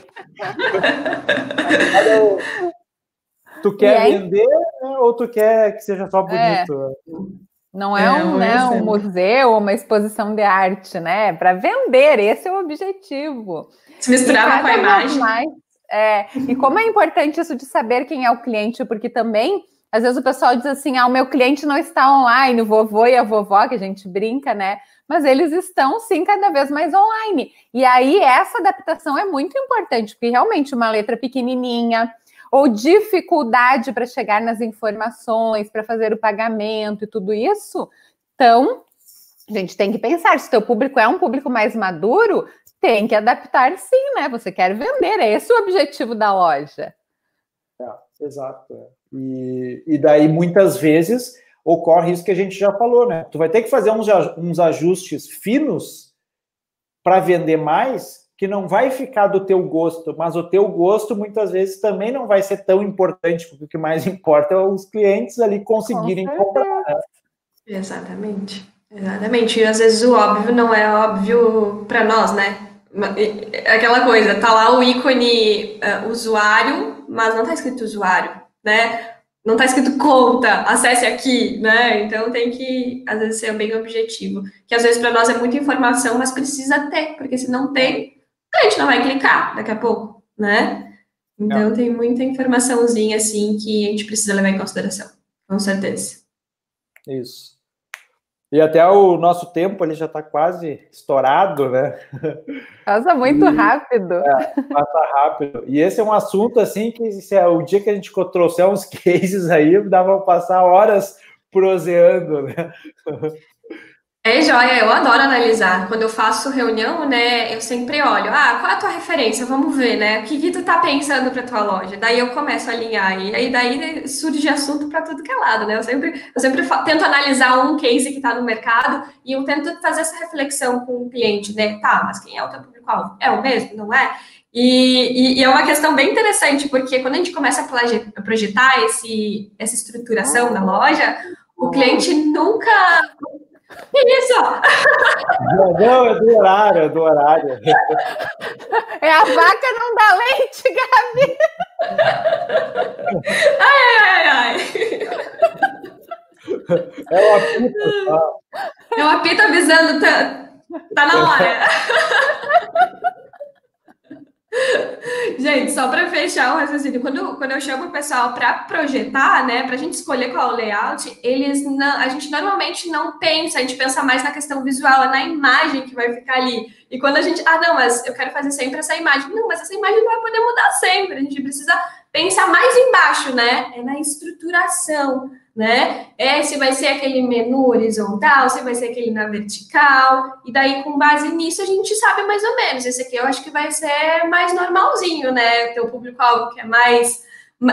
tu quer vender né, ou tu quer que seja só é. bonito? É. Não é, é um, né, um museu ou uma exposição de arte, né? Para vender, esse é o objetivo. Se misturava com a imagem. Mais, é, e como é importante isso de saber quem é o cliente, porque também às vezes o pessoal diz assim: ah, o meu cliente não está online, o vovô e a vovó, que a gente brinca, né? Mas eles estão sim cada vez mais online. E aí essa adaptação é muito importante, porque realmente uma letra pequenininha ou dificuldade para chegar nas informações, para fazer o pagamento e tudo isso. Então, a gente tem que pensar, se o teu público é um público mais maduro, tem que adaptar sim, né? Você quer vender, é esse o objetivo da loja. É, exato. É. E, e daí, muitas vezes, ocorre isso que a gente já falou, né? Tu vai ter que fazer uns, uns ajustes finos para vender mais, que não vai ficar do teu gosto, mas o teu gosto muitas vezes também não vai ser tão importante, porque o que mais importa é os clientes ali conseguirem Com comprar. Né? Exatamente. Exatamente. E às vezes o óbvio não é óbvio para nós, né? Aquela coisa, tá lá o ícone uh, usuário, mas não tá escrito usuário né? Não está escrito conta, acesse aqui, né? Então tem que, às vezes, ser bem objetivo. Que às vezes para nós é muita informação, mas precisa ter, porque se não tem, a gente não vai clicar daqui a pouco, né? Então tem muita informaçãozinha assim que a gente precisa levar em consideração, com certeza. Isso. E até o nosso tempo ele já está quase estourado, né? Passa muito e, rápido. É, passa rápido. E esse é um assunto assim que se é o dia que a gente trouxer uns cases aí, dá para passar horas proseando, né? É joia, eu adoro analisar. Quando eu faço reunião, né, eu sempre olho, ah, qual é a tua referência? Vamos ver, né? O que, que tu tá pensando para tua loja? Daí eu começo a alinhar e aí daí surge assunto para tudo que é lado, né? Eu sempre, eu sempre tento analisar um case que está no mercado e eu tento fazer essa reflexão com o cliente, né? Tá, mas quem é o teu público-alvo? É o mesmo, não é? E, e, e, é uma questão bem interessante, porque quando a gente começa a projetar esse, essa estruturação da loja, o cliente nunca isso? Não, é do horário, é do horário. É a vaca não dá leite, Gabi. ai, ai, ai. É o apito. Tá? É o apito avisando, tá, tá na hora. Gente, só para fechar o raciocínio, quando, quando eu chamo o pessoal para projetar, né, para a gente escolher qual é o layout, eles não, a gente normalmente não pensa, a gente pensa mais na questão visual, é na imagem que vai ficar ali. E quando a gente, ah, não, mas eu quero fazer sempre essa imagem. Não, mas essa imagem não vai poder mudar sempre, a gente precisa pensar mais embaixo, né? É na estruturação né? É se vai ser aquele menu horizontal, se vai ser aquele na vertical, e daí com base nisso a gente sabe mais ou menos. Esse aqui eu acho que vai ser mais normalzinho, né? Teu público-alvo que é mais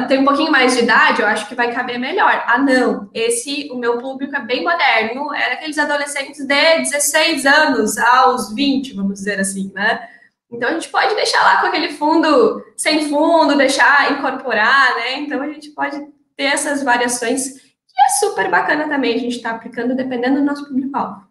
tem um pouquinho mais de idade, eu acho que vai caber melhor. Ah, não, esse, o meu público é bem moderno, é aqueles adolescentes de 16 anos aos 20, vamos dizer assim, né? Então a gente pode deixar lá com aquele fundo sem fundo, deixar incorporar, né? Então a gente pode ter essas variações é super bacana também a gente está aplicando dependendo do nosso público-alvo.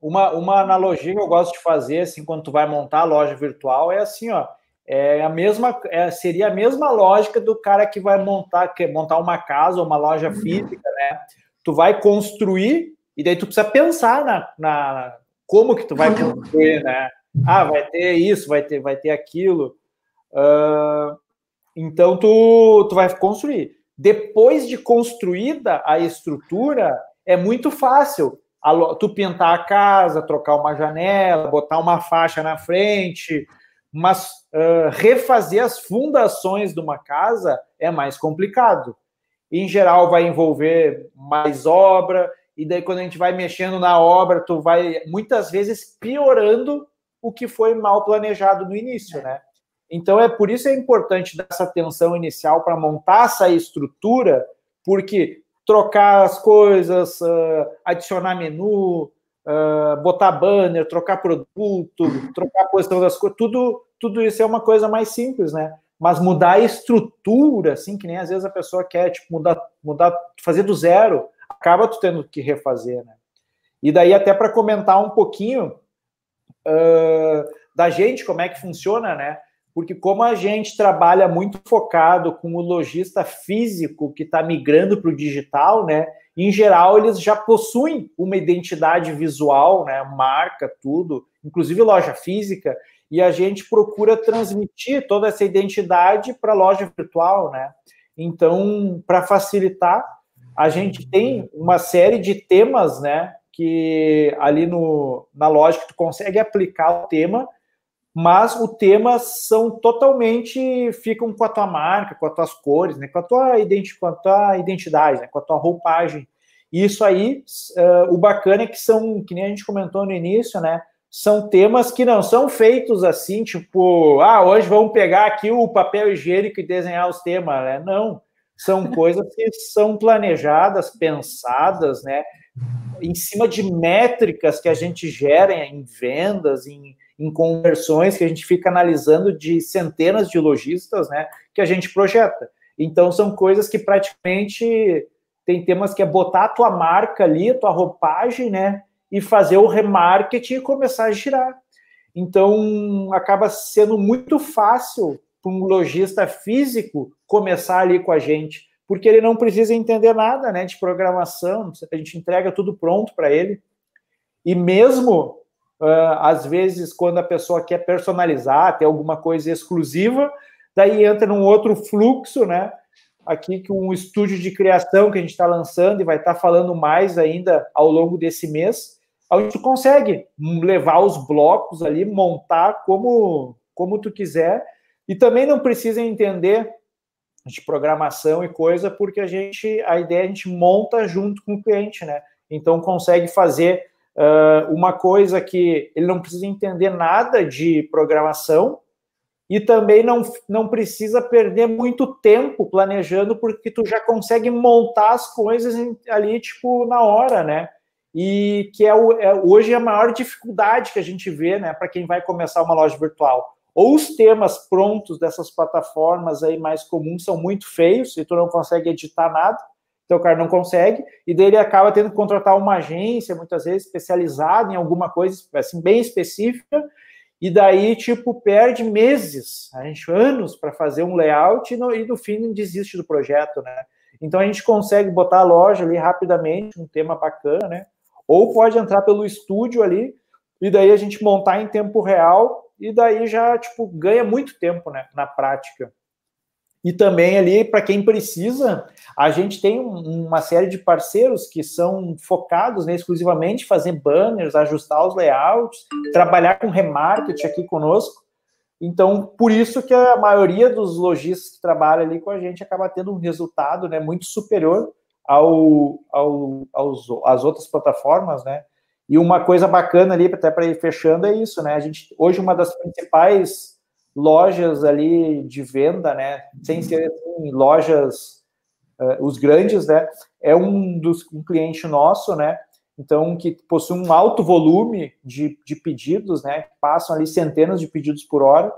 Uma, uma analogia que eu gosto de fazer, assim, quando tu vai montar a loja virtual, é assim, ó, é a mesma, é, seria a mesma lógica do cara que vai montar, que montar uma casa ou uma loja uhum. física, né? Tu vai construir e daí tu precisa pensar na, na como que tu vai construir, né? Ah, vai ter isso, vai ter, vai ter aquilo. Uh, então tu, tu vai construir. Depois de construída a estrutura, é muito fácil tu pintar a casa, trocar uma janela, botar uma faixa na frente, mas uh, refazer as fundações de uma casa é mais complicado. Em geral, vai envolver mais obra, e daí quando a gente vai mexendo na obra, tu vai muitas vezes piorando o que foi mal planejado no início, né? Então, é por isso é importante dar essa atenção inicial para montar essa estrutura, porque trocar as coisas, uh, adicionar menu, uh, botar banner, trocar produto, trocar a posição das coisas, tudo, tudo isso é uma coisa mais simples, né? Mas mudar a estrutura, assim, que nem às vezes a pessoa quer, tipo, mudar, mudar fazer do zero, acaba tu tendo que refazer, né? E daí, até para comentar um pouquinho uh, da gente, como é que funciona, né? Porque como a gente trabalha muito focado com o lojista físico que está migrando para o digital, né? Em geral, eles já possuem uma identidade visual, né? Marca, tudo, inclusive loja física, e a gente procura transmitir toda essa identidade para a loja virtual, né? Então, para facilitar, a gente tem uma série de temas, né? Que ali no, na loja que tu consegue aplicar o tema mas o tema são totalmente ficam com a tua marca, com as tuas cores, né, com a tua, identi com a tua identidade, né, com a tua roupagem. E isso aí, uh, o bacana é que são, que nem a gente comentou no início, né, são temas que não são feitos assim, tipo, ah, hoje vamos pegar aqui o papel higiênico e desenhar os temas, né? Não, são coisas que são planejadas, pensadas, né, em cima de métricas que a gente gera em vendas, em em conversões que a gente fica analisando de centenas de lojistas, né, que a gente projeta. Então são coisas que praticamente tem temas que é botar a tua marca ali, a tua roupagem, né, e fazer o remarketing e começar a girar. Então acaba sendo muito fácil para um lojista físico começar ali com a gente, porque ele não precisa entender nada, né, de programação, a gente entrega tudo pronto para ele. E mesmo Uh, às vezes, quando a pessoa quer personalizar, ter alguma coisa exclusiva, daí entra num outro fluxo, né? Aqui com um estúdio de criação que a gente está lançando e vai estar tá falando mais ainda ao longo desse mês, onde tu consegue levar os blocos ali, montar como, como tu quiser, e também não precisa entender de programação e coisa, porque a gente, a ideia é a gente monta junto com o cliente, né? Então consegue fazer uh, uma coisa que ele não precisa entender nada de programação e também não, não precisa perder muito tempo planejando, porque tu já consegue montar as coisas ali, tipo, na hora, né? E que é, o, é hoje a maior dificuldade que a gente vê, né, para quem vai começar uma loja virtual. Ou os temas prontos dessas plataformas aí mais comuns são muito feios e tu não consegue editar nada, então o cara não consegue, e daí ele acaba tendo que contratar uma agência, muitas vezes especializada em alguma coisa assim bem específica, e daí, tipo, perde meses, a gente, anos para fazer um layout e no, e no fim desiste do projeto, né? Então a gente consegue botar a loja ali rapidamente, um tema bacana, né? Ou pode entrar pelo estúdio ali, e daí a gente montar em tempo real, e daí já, tipo, ganha muito tempo, né, na prática. E também ali, para quem precisa, a gente tem uma série de parceiros que são focados né, exclusivamente em fazer banners, ajustar os layouts, trabalhar com remarketing aqui conosco. Então, por isso que a maioria dos lojistas que trabalham ali com a gente acaba tendo um resultado né, muito superior ao, ao, aos, às outras plataformas, né? E uma coisa bacana ali, até para ir fechando, é isso, né? A gente, hoje, uma das principais lojas ali de venda, né? Sem ser assim, lojas, uh, os grandes, né? É um dos um cliente nosso, né? Então, que possui um alto volume de, de pedidos, né? Passam ali centenas de pedidos por hora.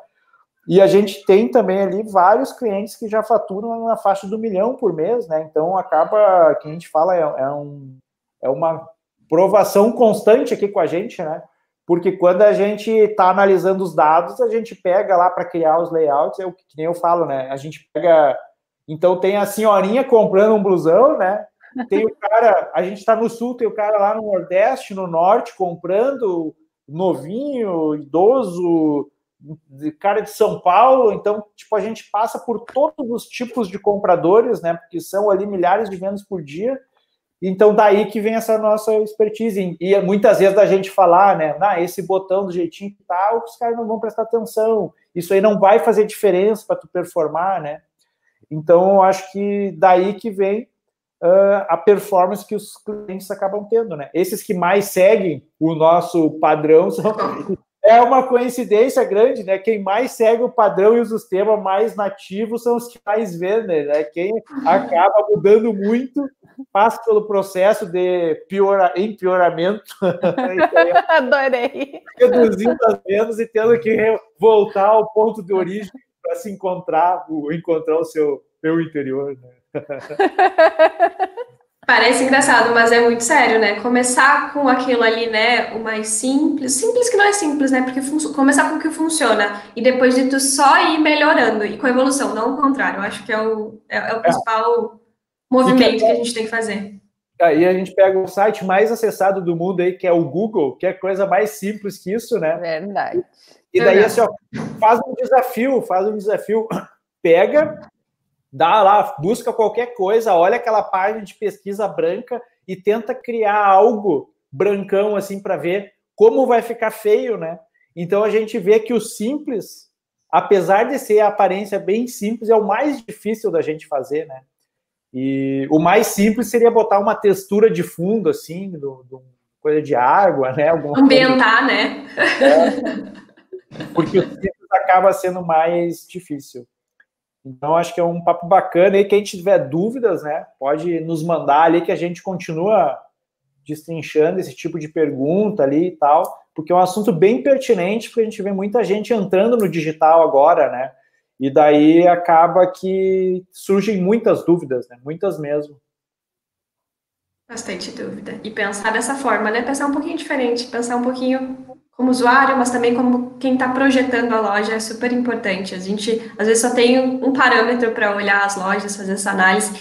E a gente tem também ali vários clientes que já faturam na faixa do milhão por mês, né? Então acaba, que a gente fala, é, é, um, é uma provação constante aqui com a gente, né? Porque quando a gente está analisando os dados, a gente pega lá para criar os layouts, é o que, que nem eu falo, né? A gente pega. Então tem a senhorinha comprando um blusão, né? Tem o cara, a gente está no sul, tem o cara lá no Nordeste, no Norte, comprando novinho, idoso, cara de São Paulo, então, tipo, a gente passa por todos os tipos de compradores, né? Porque são ali milhares de vendas por dia. Então, daí que vem essa nossa expertise. E muitas vezes a gente falar, né? Ah, esse botão do jeitinho que tá, os caras não vão prestar atenção. Isso aí não vai fazer diferença para tu performar, né? Então, eu acho que daí que vem uh, a performance que os clientes acabam tendo, né? Esses que mais seguem o nosso padrão são é uma coincidência grande, né? Quem mais segue o padrão e o sistema mais nativos são os que mais vendem, né? Quem acaba mudando muito passa pelo processo de piora, empeoramento. Adorei. Reduzindo as vendas e tendo que voltar ao ponto de origem para se encontrar, encontrar o seu, seu interior, né? Parece engraçado, mas é muito sério, né? Começar com aquilo ali, né? O mais simples, simples que não é simples, né? Porque começar com o que funciona e depois de tu só ir melhorando e com evolução, não o contrário. Eu acho que é o, é, é o é. principal é. Movimento que, que a gente tem que fazer. Aí a gente pega o site mais acessado do mundo aí, que é o Google, que é coisa mais simples que isso, né? Verdade. E daí, assim, ó, faz um desafio, faz um desafio, pega dá lá, busca qualquer coisa, olha aquela página de pesquisa branca e tenta criar algo brancão assim para ver como vai ficar feio, né? Então a gente vê que o simples, apesar de ser a aparência bem simples, é o mais difícil da gente fazer, né? E o mais simples seria botar uma textura de fundo, assim, do, do coisa de água, né? Alguma Ambientar, coisa... né? É, porque o simples acaba sendo mais difícil. Então, acho que é um papo bacana. E quem tiver dúvidas, né, pode nos mandar ali que a gente continua destrinchando esse tipo de pergunta ali e tal, porque é um assunto bem pertinente, porque a gente vê muita gente entrando no digital agora, né? E daí acaba que surgem muitas dúvidas, né? Muitas mesmo. Bastante dúvida. E pensar dessa forma, né? Pensar um pouquinho diferente, pensar um pouquinho como usuário, mas também como quem está projetando a loja é super importante. A gente às vezes só tem um parâmetro para olhar as lojas, fazer essa análise.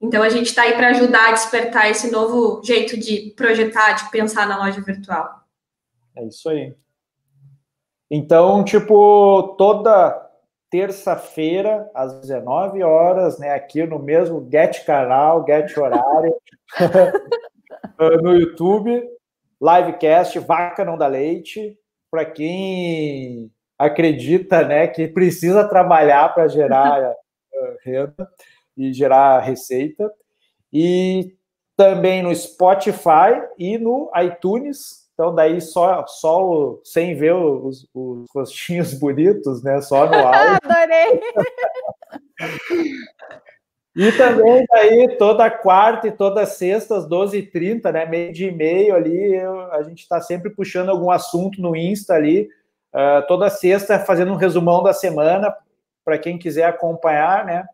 Então a gente está aí para ajudar a despertar esse novo jeito de projetar, de pensar na loja virtual. É isso aí. Então, tipo, toda terça-feira, às 19 horas, né, aqui no mesmo Get Canal, Get Horário, no YouTube, livecast Vaca Não Dá Leite, para quem acredita né, que precisa trabalhar para gerar eh, renda e gerar receita. E também no Spotify e no iTunes. Então, daí só, só sem ver os, os rostinhos bonitos, né? Só no áudio. Adorei! E também daí toda quarta e toda sexta, às 12h30, né? Meio de e meio ali, eu, a gente está sempre puxando algum assunto no Insta ali. Uh, toda sexta fazendo um resumão da semana, para quem quiser acompanhar, né?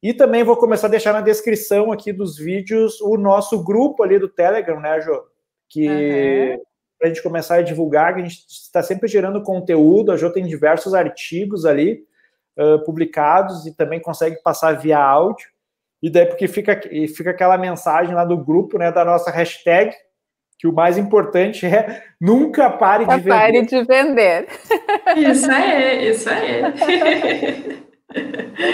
E também vou começar a deixar na descrição aqui dos vídeos o nosso grupo ali do Telegram, né, Jô? Que, uhum. Para a gente começar a divulgar, que a gente está sempre gerando conteúdo, a Jo tem diversos artigos ali uh, publicados e também consegue passar via áudio. E daí porque fica, fica aquela mensagem lá do grupo, né, da nossa hashtag, que o mais importante é nunca pare de vender. Pare de vender. Isso aí, isso aí.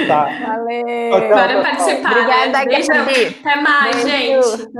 Tá. Valeu. Bora participar. Obrigada, Beijo. Até mais, Beijo. gente.